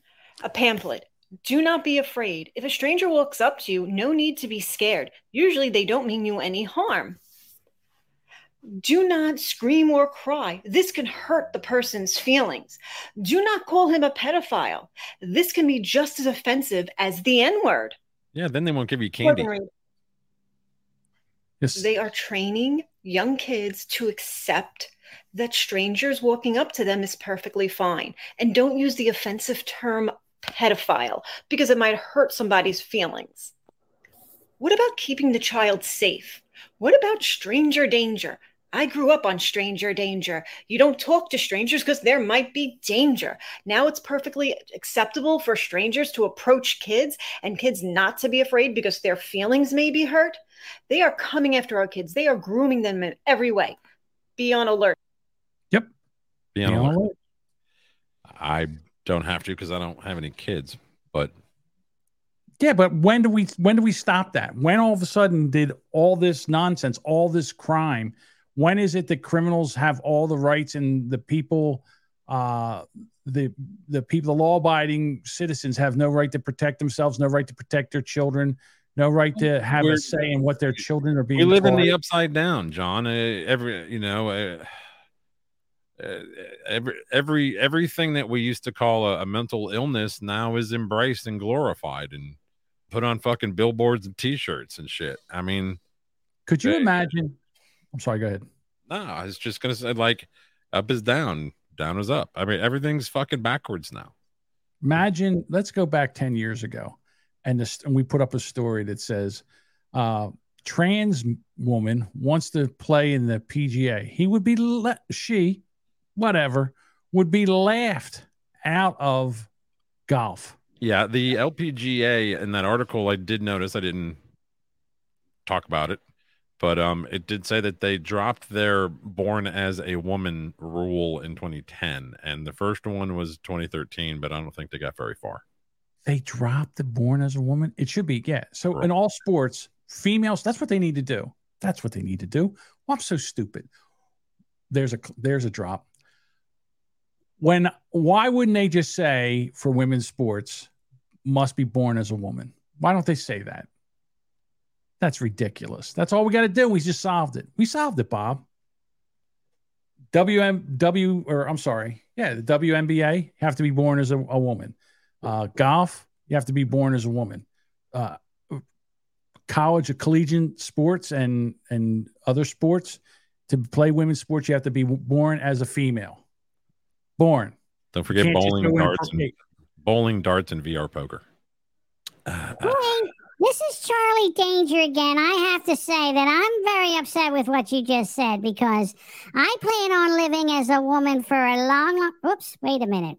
a pamphlet. Do not be afraid. If a stranger walks up to you, no need to be scared. Usually they don't mean you any harm. Do not scream or cry. This can hurt the person's feelings. Do not call him a pedophile. This can be just as offensive as the N word. Yeah, then they won't give you candy. Yes. They are training young kids to accept that strangers walking up to them is perfectly fine. And don't use the offensive term pedophile because it might hurt somebody's feelings. What about keeping the child safe? What about stranger danger? I grew up on stranger danger. You don't talk to strangers because there might be danger. Now it's perfectly acceptable for strangers to approach kids and kids not to be afraid because their feelings may be hurt. They are coming after our kids. They are grooming them in every way. Be on alert. Be on Be on alert. I don't have to because I don't have any kids. But Yeah, but when do we when do we stop that? When all of a sudden did all this nonsense, all this crime? When is it that criminals have all the rights and the people, uh, the the people, the law abiding citizens have no right to protect themselves, no right to protect their children, no right to have a We're- say in what their children are being. we live in the upside down, John. Uh, every you know, uh, uh, every every everything that we used to call a, a mental illness now is embraced and glorified and put on fucking billboards and T-shirts and shit. I mean, Could you uh, imagine? I'm sorry. Go ahead. No, I was just gonna say like up is down, down is up. I mean, everything's fucking backwards now. Imagine, let's go back 10 years ago. And, this, and we put up a story that says, uh, trans woman wants to play in the PGA. He would be, le- she, whatever, would be laughed out of golf. Yeah, the LPGA in that article, I did notice. I didn't talk about it, but um, it did say that they dropped their "born as a woman" rule in 2010, and the first one was 2013, but I don't think they got very far. They dropped the born as a woman. It should be, yeah. So in all sports, females, that's what they need to do. That's what they need to do. Well, I'm so stupid. There's a there's a drop. When why wouldn't they just say for women's sports must be born as a woman? Why don't they say that? That's ridiculous. That's all we got to do. We just solved it. We solved it, Bob. WM W or I'm sorry, yeah, the WNBA you have to be born as a, a woman. Uh, golf, you have to be born as a woman. uh, college or collegiate sports and and other sports to play women's sports you have to be born as a female born Don't forget Can't bowling darts and bowling darts and VR poker. Hey, this is Charlie Danger again. I have to say that I'm very upset with what you just said because I plan on living as a woman for a long, long. Oops, wait a minute.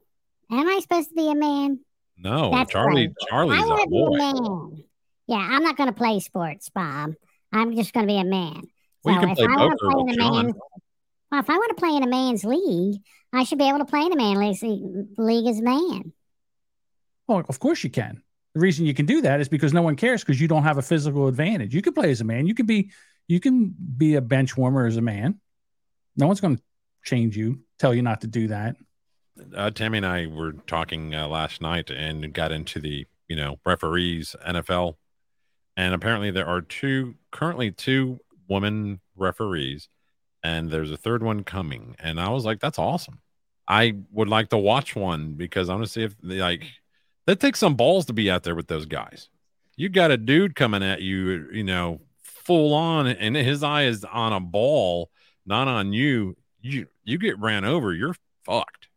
Am I supposed to be a man? No, That's Charlie. right. Charlie's I want a to be boy. a man. Yeah, I'm not going to play sports, Bob. I'm just going to be a man. Well, you can if play I want to poker play with in a John. man, well, if I want to play in a man's league, I should be able to play in a man's league, league as a man. well of course you can the reason you can do that is because no one cares because you don't have a physical advantage. You can play as a man. You can be you can be a bench warmer as a man. No one's going to change you tell you not to do that. Uh, Tammy and I were talking uh, last night and got into the you know referees NFL, and apparently there are two currently two women referees, and there's a third one coming. And I was like, that's awesome. I would like to watch one because I want to see if they like that takes some balls to be out there with those guys. You got a dude coming at you, you know, full on, and his eye is on a ball, not on you. You you get ran over, you're fucked.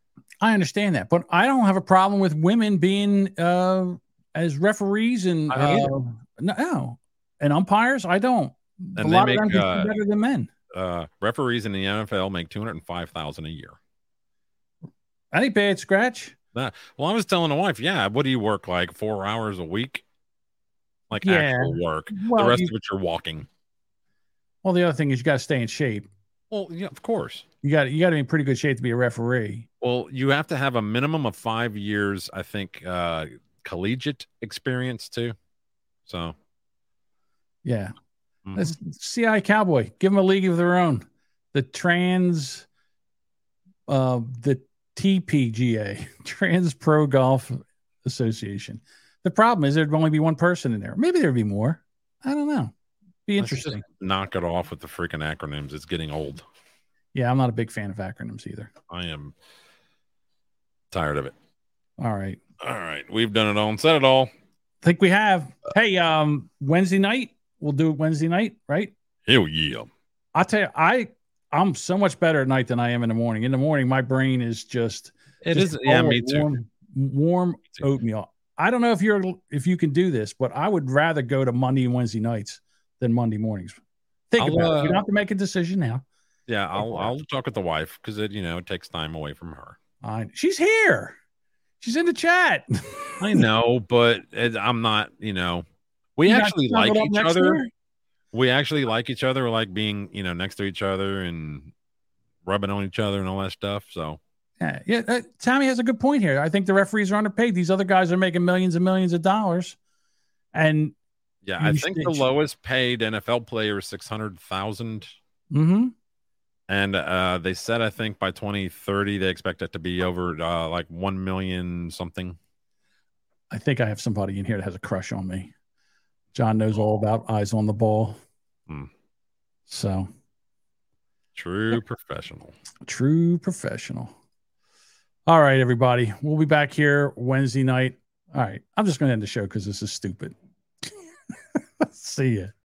I understand that, but I don't have a problem with women being uh, as referees and I don't either. uh, no, and umpires. I don't. a And lot they of them make uh, better than men. uh, referees in the NFL make two hundred and five thousand a year. I ain't bad scratch. That- well, I was telling the wife, yeah, what do you work like four hours a week? Like Yeah. actual work. Well, the rest you- of it you're walking. Well, the other thing is you got to stay in shape. Well, yeah, of course. You got you got to be in pretty good shape to be a referee. Well, you have to have a minimum of five years, I think, uh, collegiate experience too. So Yeah. Mhm. That's CI Cowboy. Give them a league of their own. The trans, uh, the TPGA, Trans Pro Golf Association. The problem is there'd only be one person in there. Maybe there'd be more. I don't know. Be interesting. knock it off with the freaking acronyms. It's getting old. Yeah, I'm not a big fan of acronyms either. I am tired of it. All right. All right. We've done it all and said it all. think we have. Hey, um, Wednesday night, we'll do it Wednesday night, right? Hell yeah. I'll tell you, I I'm so much better at night than I am in the morning. In the morning, my brain is just It just is- yeah, me too. Warm, warm oatmeal. I don't know if you're if you can do this, but I would rather go to Monday and Wednesday nights than Monday mornings. Think I'll, about it. uh, You don't have to make a decision now. Yeah, I'll I'll talk with the wife because it you know it takes time away from her. I, she's here. She's in the chat. I know, but it, I'm not. You know, we You actually like each other. her? We actually like each other. We like being you know next to each other and rubbing on each other and all that stuff. So Yeah, yeah. Uh, Tommy has a good point here. I think the referees are underpaid. These other guys are making millions and millions of dollars, and yeah, I think the lowest paid NFL player is six hundred thousand. hmm And uh, they said, I think by 2030, they expect it to be over uh, like 1 million something. I think I have somebody in here that has a crush on me. John knows all about eyes on the ball. Hmm. So True professional. true professional. All right, everybody. We'll be back here Wednesday night. All right. I'm just going to end the show because this is stupid. See ya.